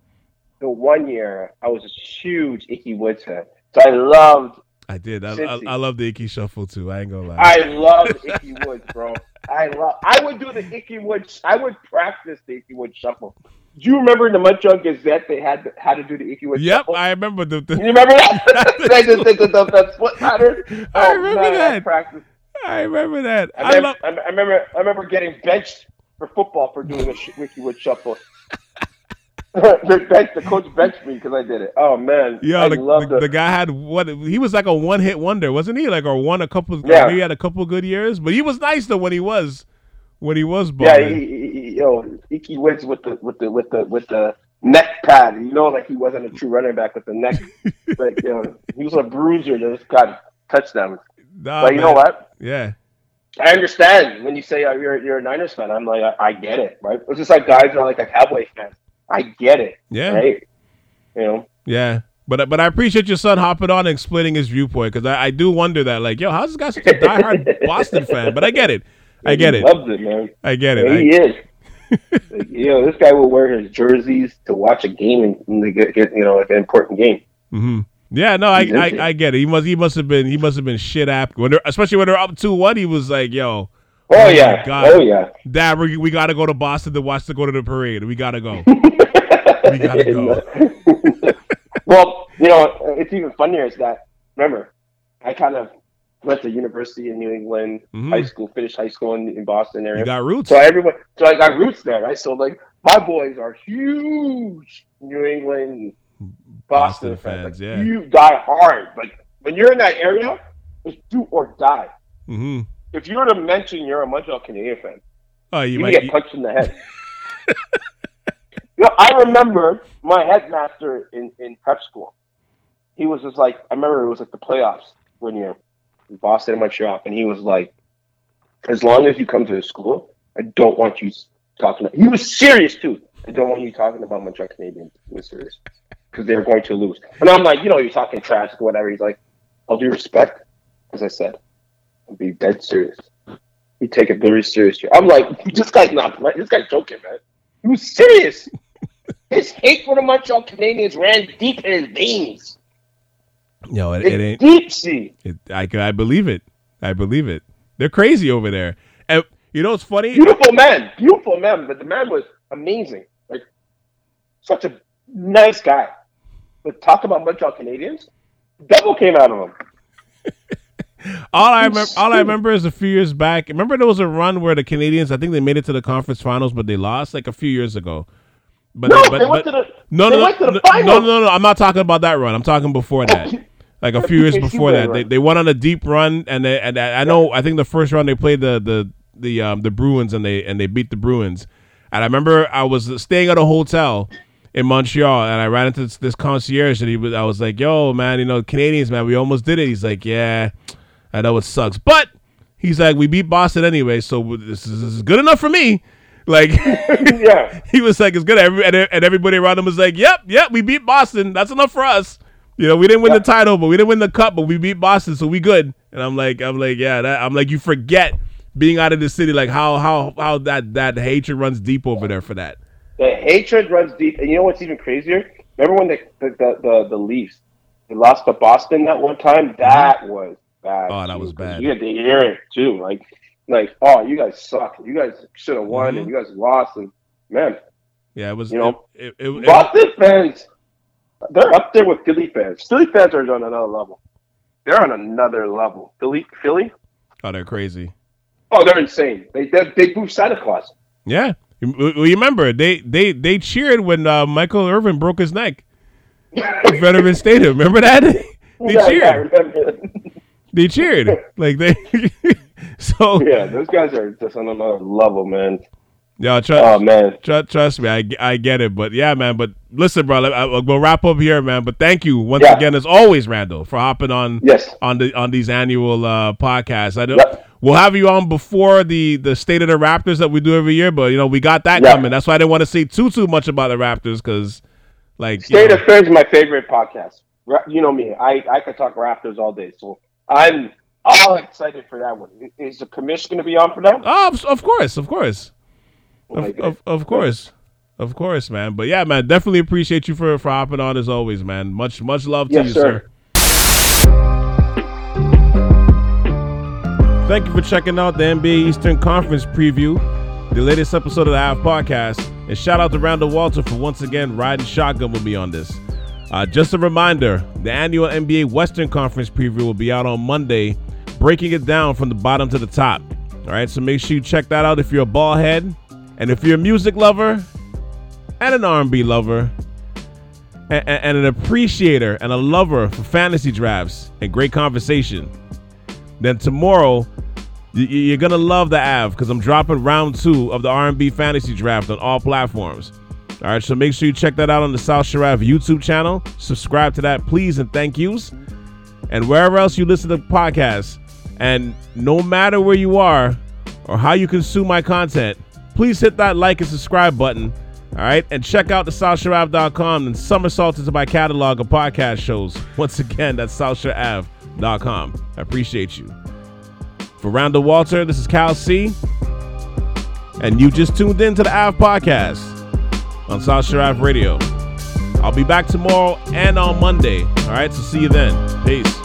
the one year I was a huge Ickey Woods fan, so I loved I did. I, I, I love the Ickey Shuffle too. I ain't gonna lie. I love <laughs> Ickey Woods, bro. I love. I would do the Ickey Woods. I would practice the Ickey Woods shuffle. Do you remember in the Montreal Gazette they had how to do the Ickey Woods yep, shuffle? I remember the. the you remember that? <laughs> <laughs> did the, the, the split pattern. I remember oh, man, I that. practiced. I remember that. I, I, remember, love. I, I remember. I remember getting benched for football for doing a sh- Wiki Wood shuffle. <laughs> the, bench, the coach benched me because I did it. Oh man, Yeah, the, the, the guy had what he was like a one hit wonder, wasn't he? Like or won a couple. Yeah. he had a couple good years, but he was nice though when he was when he was yeah, he, he, he, yo, Ickey Woods with the with the with the with the neck pad. You know, like he wasn't a true running back with the neck. <laughs> like you know, he was a bruiser that just got touchdowns. Nah, but you know what? Yeah, I understand when you say uh, you're you're a Niners fan. I'm like, I, I get it, right? It's just like guys are like a Cowboy fan. I get it, yeah, right? You know, yeah. But but I appreciate your son hopping on and explaining his viewpoint because I, I do wonder that like yo, how's this guy such a diehard <laughs> Boston fan? But I get it. I get he it. Loves it, man. I get it. Yeah, I- he is. <laughs> Like, you know, this guy will wear his jerseys to watch a game and, and get, get you know like an important game. Mm-hmm. Yeah, no, I, I, I get it. He must he must have been he must have been shit app when they're, especially when they're up two one. He was like, "Yo, oh, oh yeah, oh yeah, Dad, we, we got to go to Boston to watch the go to the parade. We got to go. <laughs> we got to go." <laughs> well, you know, it's even funnier is that remember, I kind of went to university in New England, mm-hmm. high school, finished high school in, in Boston area. You got roots. So everyone, so I got roots there, right? So like my boys are huge New England, Boston, Boston fans. fans. Like, yeah, you die hard. Like when you're in that area, it's do or die. Mm-hmm. If you were to mention you're a Montreal Canadien fan, oh, you, you might get you... punched in the head. <laughs> you know, I remember my headmaster in in prep school. He was just like I remember it was like the playoffs when you're Boston and Montreal, and he was like, "As long as you come to the school, I don't want you talking." He was serious too. I don't want you talking about Montreal Canadiens. He was serious because they're going to lose. And I'm like, you know, you're talking trash or whatever. He's like, "I'll do respect," as I said, I'll be dead serious. You take it very seriously. I'm like, <laughs> this guy's not. This guy's joking, man. He was serious. <laughs> His hate for the Montreal Canadiens ran deep in his veins. No, it, it ain't deep sea. It, I I believe it. I believe it. They're crazy over there. And you know, it's funny. Beautiful man, beautiful man. But the man was amazing. Like such a nice guy. But talk about Montreal Canadiens. Devil came out of him. <laughs> all I remember, all I remember is a few years back. Remember there was a run where the Canadiens, I think they made it to the conference finals, but they lost like a few years ago. But no, they, but, they went but, to the no, no, no, no, no, no, no. I'm not talking about that run. I'm talking before that. like a few years before that. They, they went on a deep run, and they, and I know I think the first round they played the the the um the Bruins and they and they beat the Bruins. And I remember I was staying at a hotel in Montreal, and I ran into this, this concierge, and he was I was like, "Yo, man, you know Canadiens, man, we almost did it." He's like, "Yeah, I know it sucks, but." He's like, we beat Boston anyway, so this is, this is good enough for me. Like, <laughs> yeah, he was like, it's good. And everybody around him was like, yep, yep, we beat Boston. That's enough for us. You know, we didn't win yeah. the title, but we didn't win the cup, but we beat Boston, so we good. And I'm like, I'm like, yeah, that, I'm like, you forget being out of the city, like how how how that that hatred runs deep over there for that. The hatred runs deep, and you know what's even crazier? Remember when the the the, the, the Leafs they lost to Boston that one time? That was bad. Oh, that was bad. You had to hear it too, like like oh, you guys suck. You guys should have won, mm-hmm. and you guys lost, and man. Yeah, it was. You know, it, it, it, Boston fans they're up there with Philly fans. Philly fans are on another level. They're on another level. Philly, Philly. Oh, they're crazy. Oh, they're insane. They they, they boo Santa Claus. Yeah, remember they they they cheered when uh, Michael Irvin broke his neck in Veterans Stadium. Remember that? <laughs> they yeah, cheered. Yeah, they cheered like they. <laughs> so yeah, those guys are just on another level, man. Yo, trust, oh man, trust, trust me, I, I get it, but yeah, man. But listen, bro, I, we'll wrap up here, man. But thank you once yeah. again, as always, Randall, for hopping on yes on the on these annual uh, podcasts. I don't. Yep. We'll have you on before the the state of the Raptors that we do every year, but you know we got that yeah. coming. That's why I didn't want to say too too much about the Raptors because, like, State know, of is my favorite podcast. You know me, I I could talk Raptors all day, so I'm all excited for that one. Is the commission going to be on for that? Oh, of course, of course. Of, of, of course. Of course, man. But yeah, man, definitely appreciate you for, for hopping on as always, man. Much much love to yes, you, sir. sir. Thank you for checking out the NBA Eastern Conference preview, the latest episode of the Half Podcast. And shout out to Randall Walter for once again riding shotgun with me on this. Uh, just a reminder the annual NBA Western Conference preview will be out on Monday, breaking it down from the bottom to the top. All right, so make sure you check that out if you're a ball head and if you're a music lover and an R&B lover and, and an appreciator and a lover for fantasy drafts and great conversation, then tomorrow you're gonna love the Av because I'm dropping round two of the R&B fantasy draft on all platforms. All right, so make sure you check that out on the South Sharav YouTube channel. Subscribe to that, please, and thank yous. And wherever else you listen to podcasts, and no matter where you are or how you consume my content, please hit that like and subscribe button. All right. And check out the SouthShire.com and somersault into my catalog of podcast shows. <laughs> Once again, that's SouthShireAv.com. I appreciate you. For Randall Walter, this is Cal C. And you just tuned in to the Av Podcast on South Shire Radio. I'll be back tomorrow and on Monday. All right, so see you then. Peace.